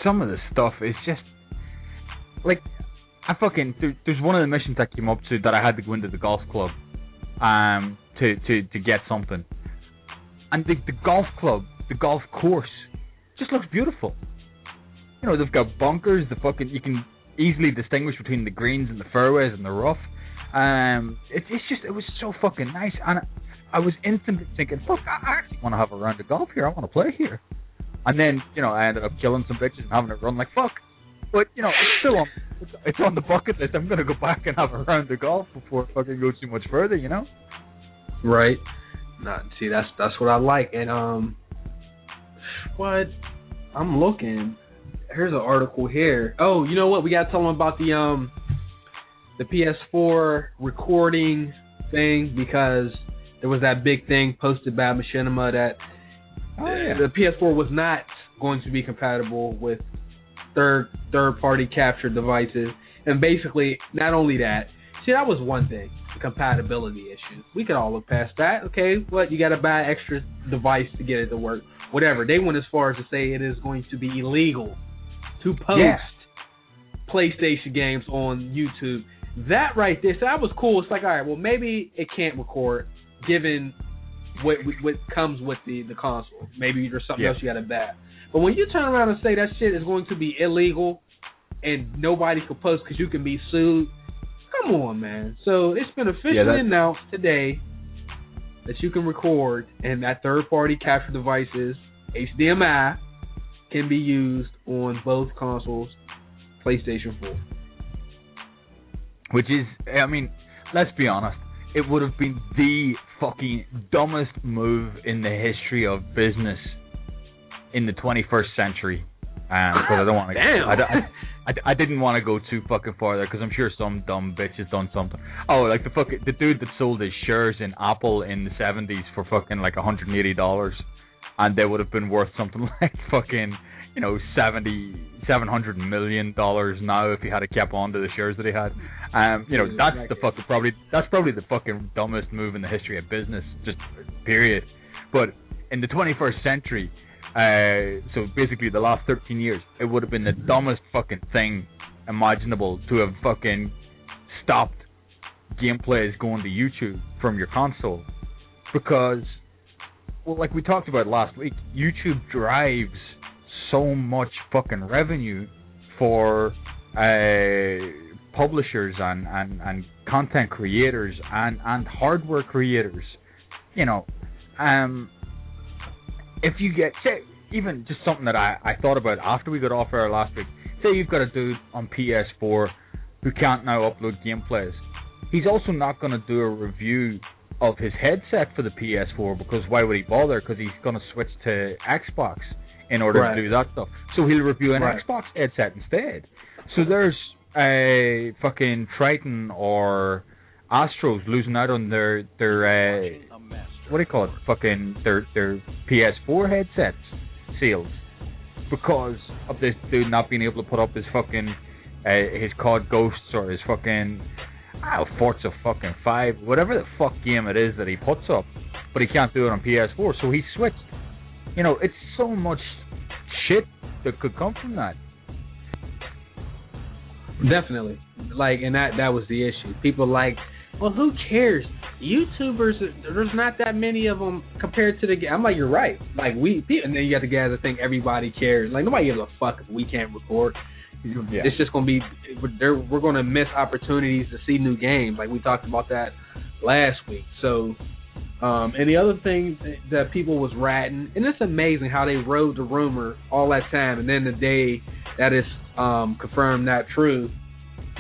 some of the stuff is just like I fucking there, there's one of the missions I came up to that I had to go into the golf club um to to to get something. And the the golf club, the golf course just looks beautiful. You know, they've got bunkers, the fucking you can easily distinguish between the greens and the fairways and the rough. Um it, it's just it was so fucking nice and I, I was instantly thinking, fuck, I actually want to have a round of golf here. I want to play here. And then, you know, I ended up killing some bitches and having it run like fuck. But you know, it's still on. It's, it's on the bucket list. I'm gonna go back and have a round of golf before it fucking go too much further. You know. Right. Not see that's that's what I like. And um, what I'm looking. Here's an article here. Oh, you know what? We got to tell them about the um, the PS4 recording thing because there was that big thing posted by Machinima that Oh yeah. the PS4 was not going to be compatible with third third party capture devices, and basically not only that. See, that was one thing, the compatibility issue. We could all look past that. Okay, what you got to buy an extra device to get it to work. Whatever. They went as far as to say it is going to be illegal to post Yeah. PlayStation games on YouTube. That right there, so that was cool. It's like, all right, well, maybe it can't record given what what comes with the the console. Maybe there's something Yeah. else you got to buy. But when you turn around and say that shit is going to be illegal and nobody can post because you can be sued, come on, man. So it's been officially Yeah, announced today that you can record and that third party capture devices, HDMI, can be used on both consoles, PlayStation 4. Which is, I mean, let's be honest. It would have been the fucking dumbest move in the history of business in the 21st century. Um, because I don't want to. Damn. I, I, I, I didn't want to go too fucking far there because I'm sure some dumb bitch has done something. Oh, like the fucking the dude that sold his shares in Apple in the 70s for fucking like 180 dollars, and they would have been worth something like fucking you know 70 700 million dollars now if he had kept on to the shares that he had. Um, you know that's the fucking probably that's probably the fucking dumbest move in the history of business, just period. But in the 21st century, uh, so basically the last 13 years, it would have been the dumbest fucking thing imaginable to have fucking stopped gameplays going to YouTube from your console. Because well like we talked about last week YouTube drives so much fucking revenue for uh publishers and and and content creators and and hardware creators you know. Um if you get say even just something that I I thought about after we got off air last week say you've got a dude on PS4 who can't now upload gameplays he's also not going to do a review of his headset for the PS4 because why would he bother? Because he's going to switch to Xbox in order Right. to do that stuff. So he'll review an Right. Xbox headset instead. So there's a fucking Tritton or Astros losing out on their their uh, what do you call it? Fucking their their PS4 headsets sales because of this dude not being able to put up his fucking uh, his COD Ghosts or his fucking oh, Forza fucking five, whatever the fuck game it is that he puts up, but he can't do it on PS4, so he switched. You know, it's so much shit that could come from that. Definitely. Like, and that that was the issue. People like, well, who cares? YouTubers, there's not that many of them compared to the. I'm like, you're right. Like we, and then you got the guys that think everybody cares. Like nobody gives a fuck if we can't record. Yeah. It's just gonna be, we're gonna miss opportunities to see new games. Like we talked about that last week. So, um, and the other thing that people was ratting, and it's amazing how they rode the rumor all that time, and then the day that is um, confirmed not true,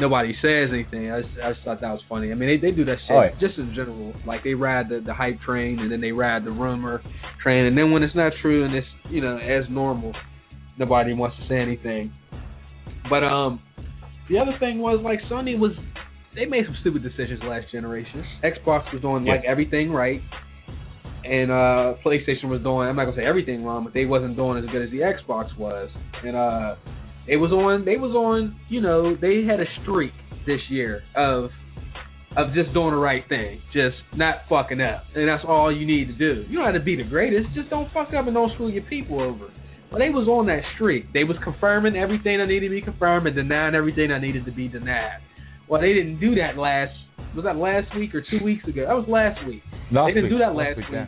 nobody says anything. I just, I just thought that was funny. I mean, they they do that shit Oh, yeah. just in general. Like they ride the the hype train, and then they ride the rumor train, and then when it's not true and it's you know as normal, nobody wants to say anything. But um, the other thing was like Sony was they made some stupid decisions last generation. Xbox was doing Yeah. like everything right, and uh PlayStation was doing I'm not gonna say everything wrong, but they wasn't doing as good as the Xbox was. And uh they was on they was on you know they had a streak this year of of just doing the right thing, just not fucking up, and that's all you need to do. You don't have to be the greatest, just don't fuck up and don't screw your people over. But they was on that streak. They was confirming everything that needed to be confirmed and denying everything that needed to be denied. Well, they didn't do that last. Was that last week or two weeks ago? That was last week. Last they didn't week, do that last, week. week. yeah.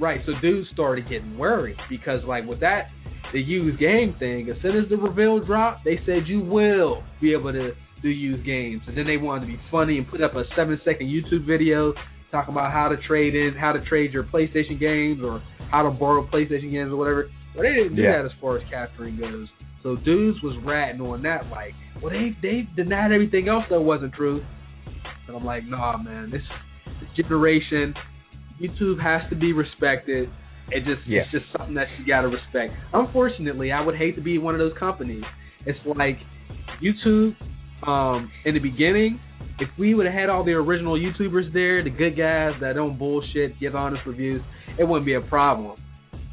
Right, so dudes started getting worried because like with that the used game thing, as soon as the reveal dropped, they said you will be able to do used games. And then they wanted to be funny and put up a seven second YouTube video talking about how to trade in, how to trade your PlayStation games or how to borrow PlayStation games or whatever. But they didn't do Yeah. that as far as capturing goes. So dudes was ratting on that like, well they they denied everything else that wasn't true. And I'm like, nah man, this, this generation YouTube has to be respected. It just Yeah. it's just something that you gotta respect. Unfortunately, I would hate to be one of those companies. It's like YouTube, um, in the beginning, if we would have had all the original YouTubers there, the good guys that don't bullshit, give honest reviews, it wouldn't be a problem.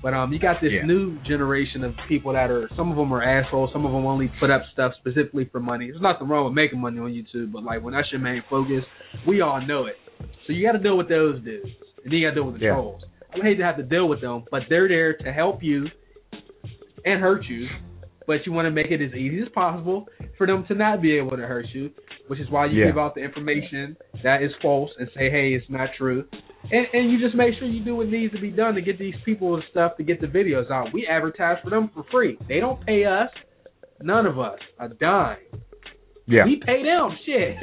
But um, you got this Yeah. new generation of people that are some of them are assholes, some of them only put up stuff specifically for money. There's nothing wrong with making money on YouTube, but like when that's your main focus, we all know it. So you got to deal with those dudes, and then you got to deal with the Yeah. trolls. I hate to have to deal with them, but they're there to help you and hurt you. But you want to make it as easy as possible for them to not be able to hurt you, which is why you Yeah. give out the information that is false and say, hey, it's not true. And, and you just make sure you do what needs to be done to get these people and stuff to get the videos out. We advertise for them for free. They don't pay us, none of us, a dime. Yeah. We pay them shit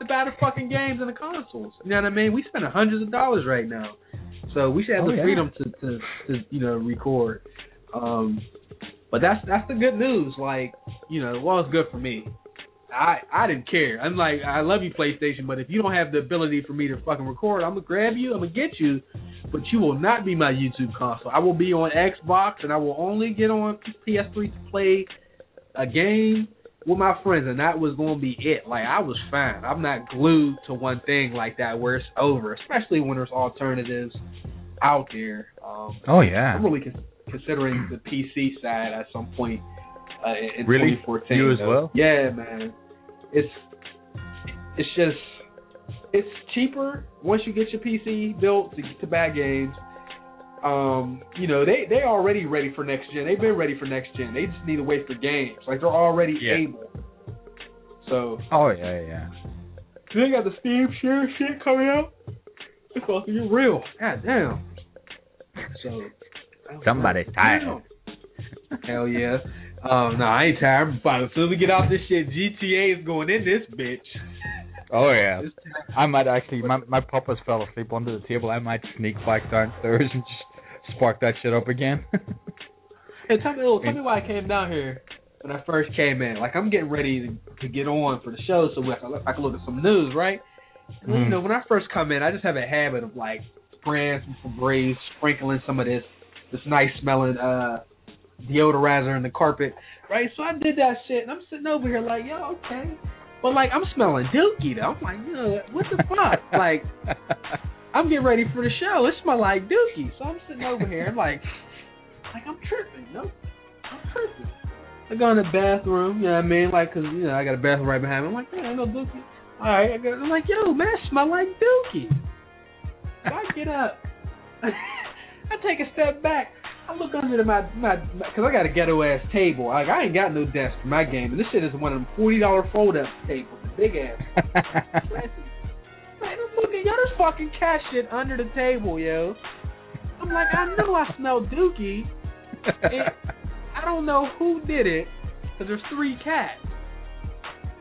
to buy the fucking games and the consoles. You know what I mean? We spend hundreds of dollars right now, so we should have Oh, the yeah. freedom to, to to you know record. Um, but that's that's the good news. Like you know, well, it's good for me. I I didn't care. I'm like I love you PlayStation, but if you don't have the ability for me to fucking record, I'm gonna grab you. I'm gonna get you, but you will not be my YouTube console. I will be on Xbox, and I will only get on PS3 to play a game with my friends, and that was gonna be it. Like I was fine. I'm not glued to one thing like that where it's over, especially when there's alternatives out there. Um, Oh yeah. I'm really con- considering the PC side at some point uh, in Really? 2014. You as though. well? Yeah, man. It's it's just it's cheaper once you get your PC built to get to buy games. Um, you know they they already ready for next gen. They've been ready for next gen. They just need to wait for games. Like they're already Yeah. able. So Oh yeah, yeah. they got the Steam share shit coming out. It's supposed to be real. God damn. So Somebody tired. Hell yeah. Um, no, I ain't tired. But as soon as we get off this shit, GTA is going in this bitch. Oh yeah. I might actually. My my papa's fell asleep under the table. I might sneak back downstairs and just spark that shit up again. Hey, tell me, tell me why I came down here when I first came in. Like I'm getting ready to, to get on for the show, so I can, look, I can look at some news, right? And, You Mhm. know, when I first come in, I just have a habit of like spraying some Febreze, sprinkling some of this this nice smelling uh deodorizer in the carpet, right? So I did that shit, and I'm sitting over here like, yo, okay. But like I'm smelling dookie though. I'm like, know, what the fuck? like I'm getting ready for the show. It smell like dookie. So I'm sitting over here I'm like, like I'm tripping, no, I'm tripping. I go in the bathroom, you know what I mean? Like, cause you know I got a bathroom right behind me. I'm like, yeah, I know dookie. All right, I go, I'm like, yo, man, it smell like dookie. So I get up. I take a step back. I look under my my because I got a ghetto ass table. Like I ain't got no desk for my game, and this shit is one of them forty dollar fold up tables, big ass. Man, I'm looking, yo, there's fucking cat shit under the table, yo. I'm like, I know I smell dookie. And I don't know who did it, because there's three cats.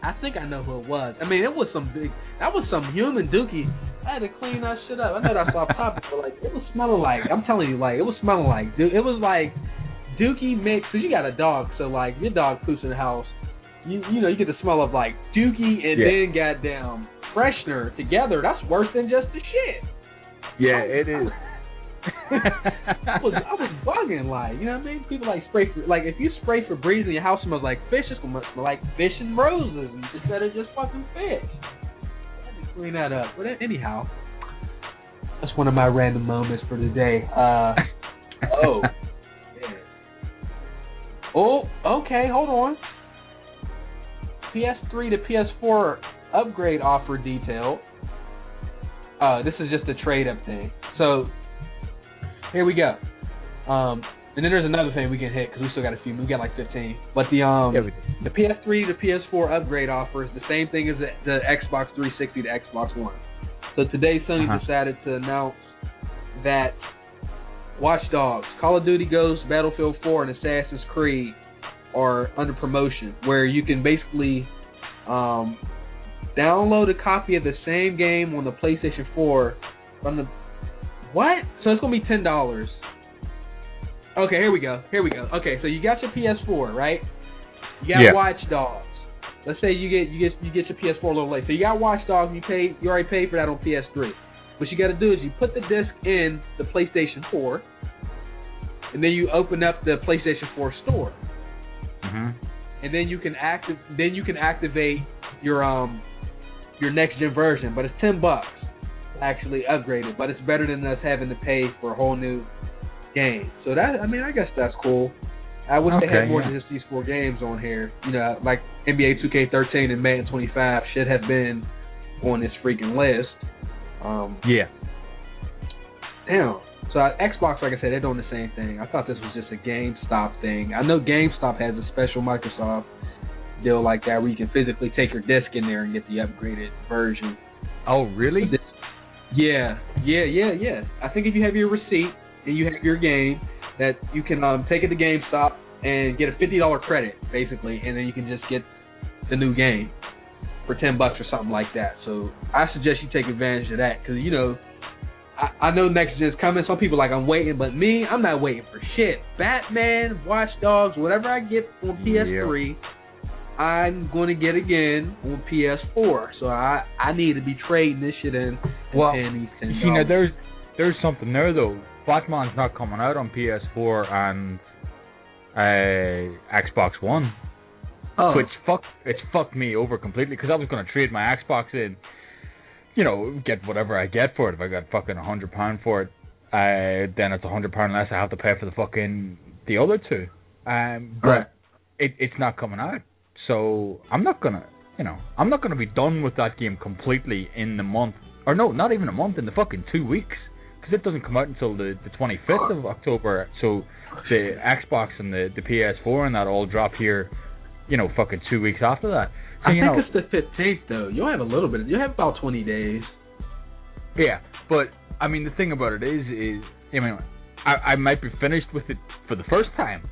I think I know who it was. I mean, it was some big, that was some human dookie. I had to clean that shit up. I know that's off topic, but like, it was smelling like, I'm telling you, like, it was smelling like, dude, it was like dookie mixed, because you got a dog, so like, your dog poops in the house. You, you know, you get the smell of like dookie and Yeah. then goddamn freshener together. That's worse than just the shit. yeah, it is. I was I was bugging like you know what I mean. People like spray for like if you spray Febreze and your house smells like fish, it's gonna smell like fish and roses instead of just fucking fish. I had to clean that up. But anyhow, that's one of my random moments for today. Uh oh. Yeah. Oh, okay, hold on. PS3 to PS4 upgrade offer detailed. Uh, this is just a trade up thing. So here we go. Um, and then there's another thing we can hit because we still got a few. We got like 15. But the um Yeah, the PS3 to PS4 upgrade offer is the same thing as the, the Xbox 360 to Xbox One. So today Sony Uh-huh. decided to announce that Watch Dogs, Call of Duty Ghosts, Battlefield 4, and Assassin's Creed are under promotion, where you can basically um, download a copy of the same game on the PlayStation 4 from the what? So it's gonna be ten dollars. Okay, here we go. Here we go. Okay, so you got your PS4, right? You got Yeah. Watch Dogs. Let's say you get you get you get your PS4 a little late. So you got Watch Dogs. You paid you already paid for that on PS3. What you got to do is you put the disc in the PlayStation 4, and then you open up the PlayStation 4 store, hmm and then you can active then you can activate your um your next gen version. But it's ten bucks actually upgraded. But it's better than us having to pay for a whole new game. So that I mean I guess that's cool. I wish they had more yeah. than just these four games on here. You know, like NBA 2K13 and Madden 25 should have been on this freaking list. Um, Yeah. Damn. So uh, Xbox, like I said, they're doing the same thing. I thought this was just a GameStop thing. I know GameStop has a special Microsoft deal like that where you can physically take your disc in there and get the upgraded version. Oh, really? Yeah, yeah, yeah, yeah. I think if you have your receipt and you have your game, that you can um, take it to GameStop and get a fifty dollar credit basically, and then you can just get the new game for ten bucks or something like that. So I suggest you take advantage of that because you know I, I know next gen's coming. Some people are like I'm waiting, but me, I'm not waiting for shit. Batman, Watch Dogs, whatever I get on PS3, I'm going to get again on PS4. So I I need to be trading this shit in. Well, paying these ten You know there's there's something there though. Batman's not coming out on PS4 and uh, Xbox One, oh, which fuck it's fucked me over completely because I was gonna trade my Xbox in, you know, get whatever I get for it. If I got fucking a hundred pound for it, uh, then it's a hundred pound less I have to pay for the fucking the other two. Um, but Right. it it's not coming out, so I'm not gonna, you know, I'm not gonna be done with that game completely in the month, or no, not even a month, in the fucking two weeks, because it doesn't come out until the the 25th of October. So the Xbox and the the PS4 and that all drop here, you know, fucking two weeks after that. So I think know, it's the 15th though. You'll have a little bit. You'll have about 20 days. Yeah, but I mean the thing about it is, is I mean, I I might be finished with it for the first time,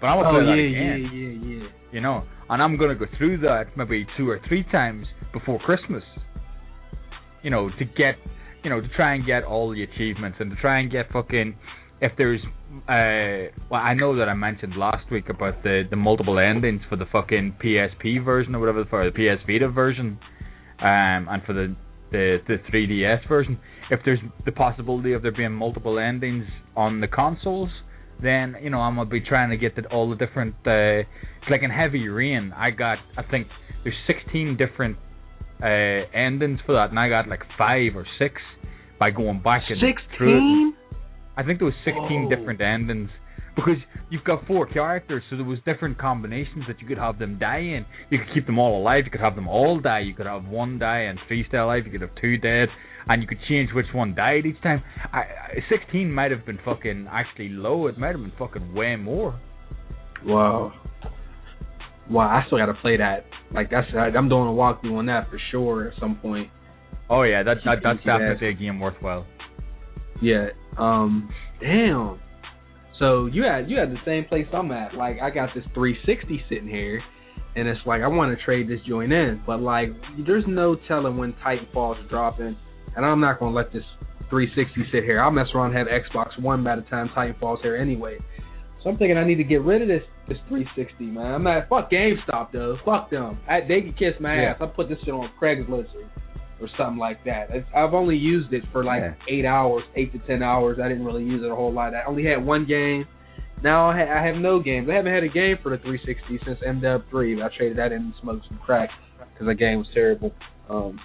but I want to Oh play yeah, that again. yeah, yeah, yeah. You know, and I'm gonna go through that maybe two or three times before Christmas. You know, to get, you know, to try and get all the achievements and to try and get fucking. If there's, uh, well, I know that I mentioned last week about the the multiple endings for the fucking PSP version or whatever for the PS Vita version, um, and for the the the 3DS version. If there's the possibility of there being multiple endings on the consoles, then you know I'm gonna be trying to get the, all the different. Uh, it's like in Heavy Rain, I got I think there's 16 different uh, endings for that, and I got like five or six by going back and through it. 16. I think there was 16 Whoa. different endings because you've got four characters, so there was different combinations that you could have them die in. You could keep them all alive. You could have them all die. You could have one die and three stay alive. You could have two dead, and you could change which one died each time. I, I 16 might have been fucking actually low. It might have been fucking way more. Wow. Wow, I still got to play that. Like that's I'm doing a walkthrough on that for sure at some point. Oh yeah, that, that that's definitely a game worthwhile. Yeah. Um. Damn. So you had you had the same place I'm at. Like I got this 360 sitting here, and it's like I want to trade this joint in, but like there's no telling when Titanfall's dropping, and I'm not gonna let this 360 sit here. I'll mess around and have Xbox One by the time Titanfall's here anyway. So I'm thinking I need to get rid of this this 360, man. I'm not fuck GameStop though. Fuck them. I, they can kiss my Yeah. ass. I put this shit on Craigslist or, something like that. It's, I've only used it for like Yeah. eight hours, eight to ten hours. I didn't really use it a whole lot. I only had one game. Now I, ha- I have no games. I haven't had a game for the 360 since MW3. I traded that in and smoked some crack because the game was terrible. Um,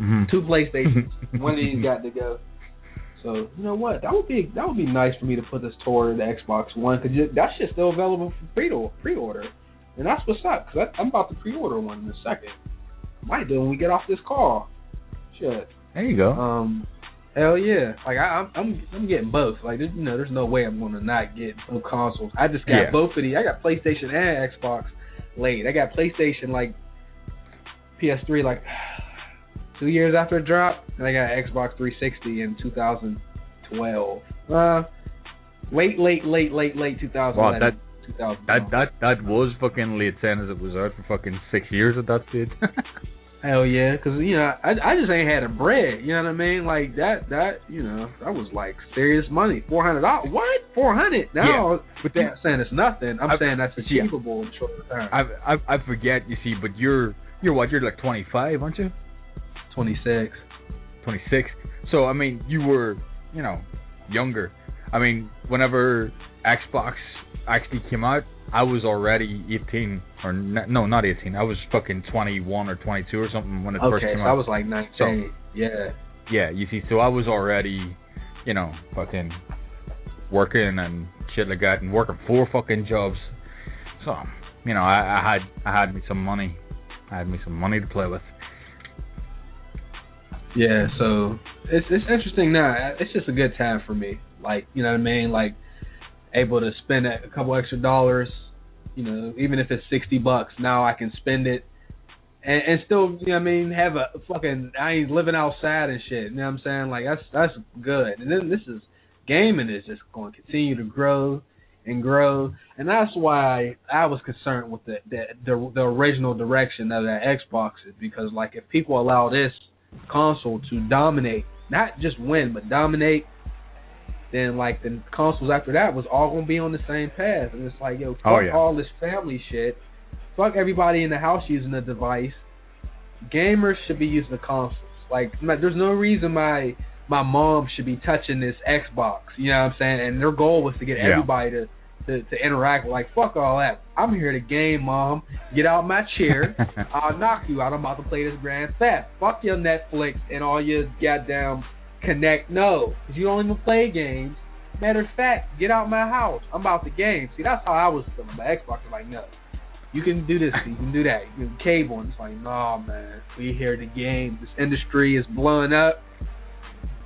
Mm-hmm. two PlayStations. one of these got to go. So you know what? That would be that would be nice for me to put this toward the Xbox One because that shit's still available for pre pre order, and that's what's up because I'm about to pre order one in a second. Might do when we get off this call. Shit. There you go. Um, hell yeah. Like I, I'm, I'm, I'm getting both. Like there's, you know, there's no way I'm gonna not get both consoles. I just got Yeah. both of these. I got PlayStation and Xbox late. I got PlayStation like PS3 like two years after it dropped, and I got Xbox 360 in 2012. Uh, late, late, late, late, late 2011. Wow, that that that that was fucking late saying as it was out for fucking six years at that stage. Hell yeah, cause you know I I just ain't had a bread. You know what I mean? Like that that you know that was like serious money. Four hundred dollars. What? Four hundred? No, but I'm saying it's nothing. I'm I- saying that's yeah. achievable in short term. I, I I forget, you see, but you're you're what? You're like 25, aren't you? Twenty six. 26. So I mean, you were, you know, younger. I mean, whenever Xbox actually came out, I was already 18 or no, not 18. I was fucking 21 or 22 or something when it first came so out. I was like nineteen. So, yeah. yeah, you see, so I was already, you know, fucking working and shit like that, and working four fucking jobs. So, you know, I, I had I had me some money. I had me some money to play with. Yeah, so it's it's interesting now. It's just a good time for me. Like, you know what I mean? Like able to spend a couple extra dollars, you know, even if it's sixty bucks, now I can spend it and, and still, you know I mean, have a fucking I ain't living outside and shit. You know what I'm saying? Like that's that's good. And then this is gaming is just going to continue to grow and grow, and that's why I was concerned with the the the, the original direction of that Xbox is because like if people allow this console to dominate, not just win, but dominate, then like the consoles after that was all gonna be on the same path. And it's like, yo, oh, fuck Oh, yeah. all this family shit. Fuck everybody in the house using a device. Gamers should be using the consoles. Like, there's no reason my my mom should be touching this Xbox. You know what I'm saying? And their goal was to get Yeah. everybody to, to to interact. Like, fuck all that. I'm here to game, mom. Get out my chair. I'll knock you out. I'm about to play this Grand Theft. Fuck your Netflix and all your goddamn Kinect. No, 'cause you don't even play games. Matter of fact, get out my house. I'm about to game. See, that's how I was. But Xbox like, no. You can do this. You can do that. You can cable. And it's like, no, man. We here to game. This industry is blowing up.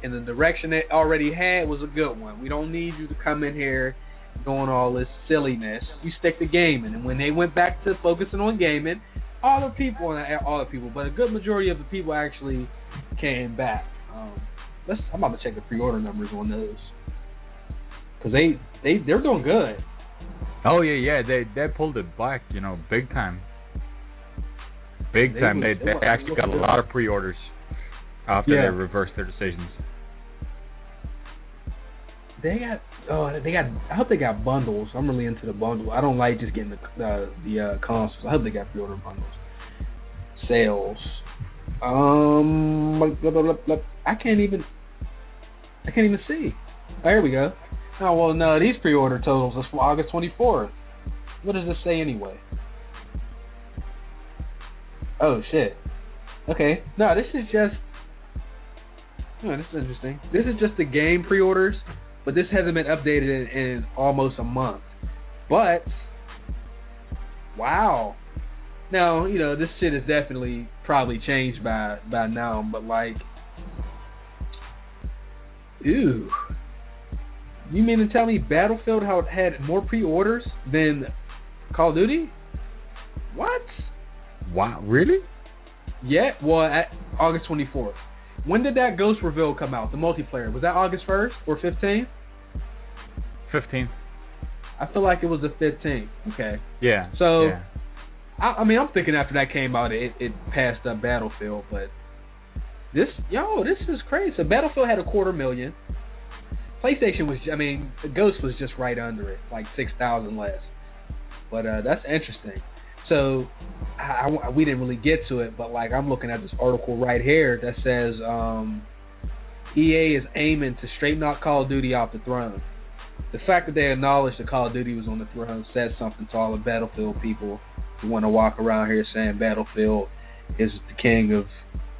And the direction it already had was a good one. We don't need you to come in here doing all this silliness. You stick to gaming. And when they went back to focusing on gaming, all the people, all the people, but a good majority of the people actually came back. Um, let's. I'm about to check the pre-order numbers on those because they they they're doing good. Oh yeah, yeah. They they pulled it back, you know, big time. Big They time. was- They they was actually got a lot of pre-orders after Yeah. they reversed their decisions. They got oh they got. I hope they got bundles. I'm really into the bundle. I don't like just getting the uh, the uh, consoles. I hope they got pre-order bundles. Sales. Um. I can't even. I can't even see. Oh, here we go. Oh well, no, these pre-order totals is for August 24th. What does this say anyway? Oh shit. Okay. No, this is just. Oh, this is interesting. This is just the game pre-orders, but this hasn't been updated in, in almost a month. But wow. Now you know this shit is definitely probably changed by by now, but like, ew. You mean to tell me Battlefield had more pre-orders than Call of Duty? What? Wow, really? Yeah, well, at August 24th. When did that Ghost reveal come out? The multiplayer was that August 1st or 15th? Fifteen. I feel like it was the 15th. Okay. Yeah. So- yeah. I, I mean, I'm thinking after that came out, it it passed up Battlefield, but this yo, this is crazy. So Battlefield had a quarter million. PlayStation was, I mean, Ghost was just right under it, like six thousand less. But uh that's interesting. So I, I- we didn't really get to it, but like I'm looking at this article right here that says um EA is aiming to straighten out Call of Duty off the throne. The fact that they acknowledged that Call of Duty was on the throne says something to all the Battlefield people who want to walk around here saying Battlefield is the king of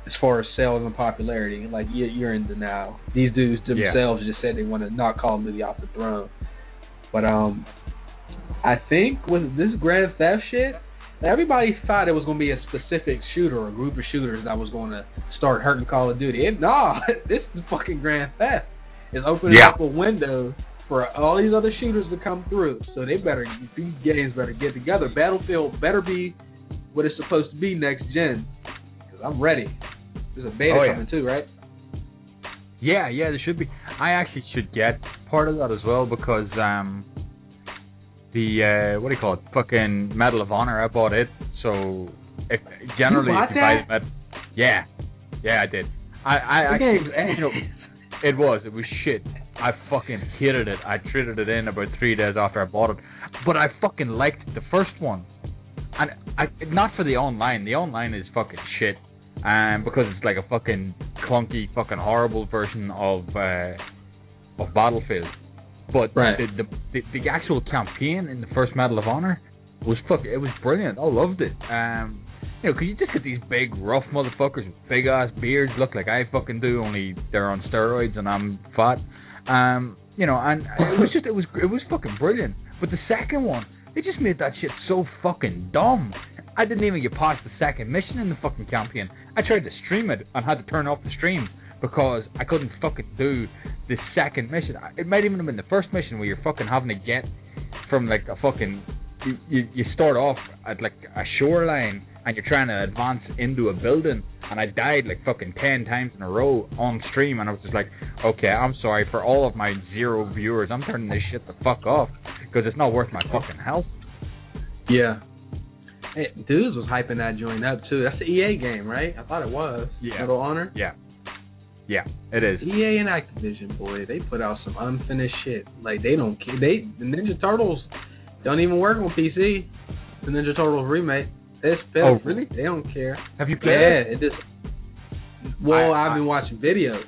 as far as sales and popularity. Like you- you're in denial. These dudes Yeah. themselves just said they want to knock Call of Duty off the throne. But um, I think with this Grand Theft shit, Everybody thought it was going to be a specific shooter or a group of shooters that was going to start hurting Call of Duty. It, nah, this is fucking Grand Theft. It's opening Yeah. up a window for all these other shooters to come through. So they better, these games better get together. Battlefield better be what it's supposed to be next gen. Because I'm ready. There's a beta Oh, yeah. coming too, right? Yeah, yeah, there should be. I actually should get part of that as well because um the uh what do you call it? Fucking Medal of Honor. I bought it. So if generally bought if you buy the med- yeah, yeah, I did. I I The actually, you know, it was it was shit. I fucking hated it. I traded it in about three days after I bought it, but I fucking liked the first one, and I not for the online. The online is fucking shit, um, because it's like a fucking clunky, fucking horrible version of uh, of Battlefield. But Right. the, the the the actual campaign in the first Medal of Honor was fuck. It was brilliant. I loved it. Um, you know, 'cause you just get these big, rough motherfuckers with big ass beards, look like I fucking do, only they're on steroids and I'm fat. Um, you know, and it was just it was it was fucking brilliant. But the second one, they just made that shit so fucking dumb. I didn't even get past the second mission in the fucking campaign. I tried to stream it and had to turn off the stream because I couldn't fucking do the second mission. It might even have been the first mission where you're fucking having to get from like a fucking you, you you start off at like a shoreline and you're trying to advance into a building and I died like fucking ten times in a row on stream and I was just like, okay, I'm sorry for all of my zero viewers, I'm turning this shit the fuck off because it's not worth my fucking health. Yeah. Hey, Dudes was hyping that joint up too. That's the EA game, right? I thought it was. Yeah. Medal Honor. Yeah, yeah, it is. EA and Activision, boy, they put out some unfinished shit. Like they don't care. They the Ninja Turtles don't even work on PC. The Ninja Turtles remake. It's Oh, really? They don't care. Have you played Yeah, it? it just. Well, I- have been watching videos.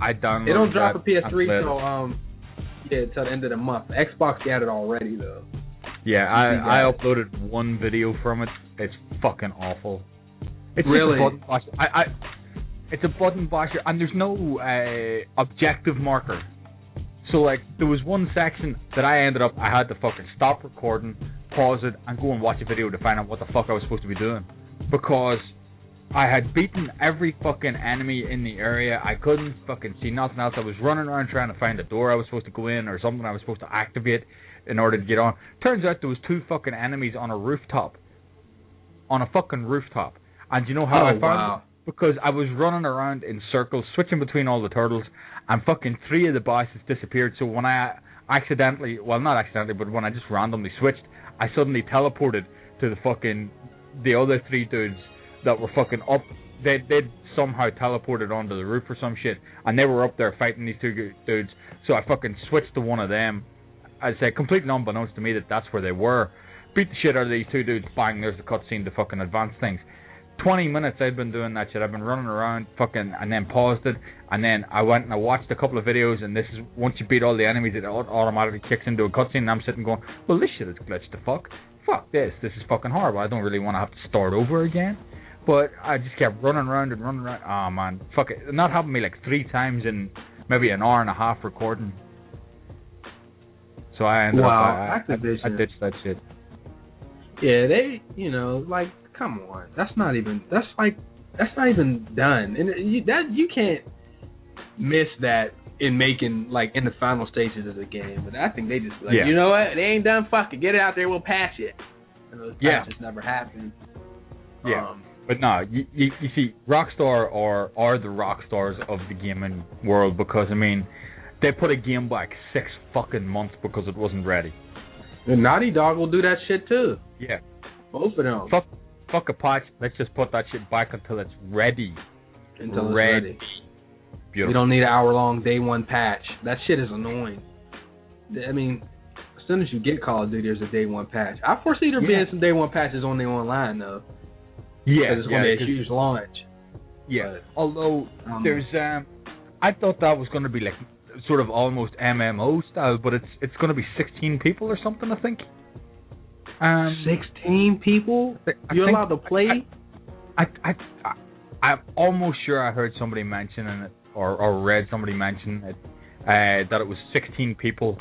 I downloaded. They don't drop a that and PS3 played till um, yeah, till the end of the month. Xbox got it already though. Yeah, I I uploaded one video from it. It's fucking awful. It's Really? Just a button basher. I, I it's a button basher, and there's no uh, objective marker. So like, there was one section that I ended up. I had to fucking stop recording, pause it, and go and watch a video to find out what the fuck I was supposed to be doing, because I had beaten every fucking enemy in the area. I couldn't fucking see nothing else. I was running around trying to find a door I was supposed to go in or something I was supposed to activate in order to get on. Turns out there was two fucking enemies on a rooftop. On a fucking rooftop. And you know how Oh, I found wow. them? Because I was running around in circles, switching between all the turtles, and fucking three of the bosses disappeared. So when I accidentally, well, not accidentally, but when I just randomly switched, I suddenly teleported to the fucking the other three dudes that were fucking up. They they somehow teleported onto the roof or some shit, and they were up there fighting these two dudes. So I fucking switched to one of them. I say completely unbeknownst to me that that's where they were. Beat the shit out of these two dudes. Bang! There's the cutscene to fucking advance things. Twenty minutes I've been doing that shit. I've been running around, fucking, and then paused it, and then I went and I watched a couple of videos. And this is once you beat all the enemies, it automatically kicks into a cutscene. And I'm sitting going, well, this shit is glitched. The fuck, fuck this. This is fucking horrible. I don't really want to have to start over again. But I just kept running around and running around. Oh man, fuck it. Not happened to me like three times in maybe an hour and a half recording. So I ended Wow, up I, I, Activision. I ditched that shit. Yeah, they, you know, like, come on, that's not even, that's like, that's not even done, and you, that you can't miss that in making like in the final stages of the game. But I think they just like, Yeah. you know what, they ain't done. Fuck it, get it out there, we'll patch it. And those Yeah. patches never happened. Yeah. Um, But no, you, you you see, Rockstar are are the rock stars of the gaming world because I mean, they put a game back six fucking months because it wasn't ready. and Naughty Dog will do that shit too. Yeah. Both of them. Fuck fuck a patch. Let's just put that shit back until it's ready. until it's ready. ready. Beautiful. You don't need an hour long day one patch. That shit is annoying. I mean, as soon as you get Call of Duty, there's a day one patch. I foresee there Yeah. being some day one patches on the online though. yeah, because it's yeah, going to be a huge launch. yeah. but, Although Um, there's um, I thought that was going to be like sort of almost MMO style, but it's it's going to be 16 people or something, I think. Um, Sixteen people. I You're think- allowed to play. I, I, I, I'm almost sure I heard somebody mention it, or, or read somebody mention it, uh, that it was 16 people.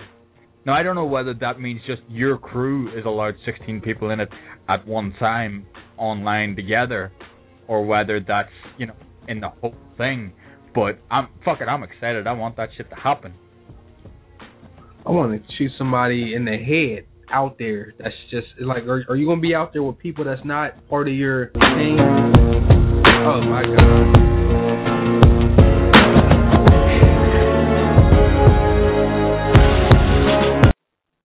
Now I don't know whether that means just your crew is allowed 16 people in it at one time online together, or whether that's you know in the whole thing. But I'm fucking I'm excited. I want that shit to happen. I want to shoot somebody in the head out there. That's just like, are, are you gonna be out there with people that's not part of your team? Oh my god.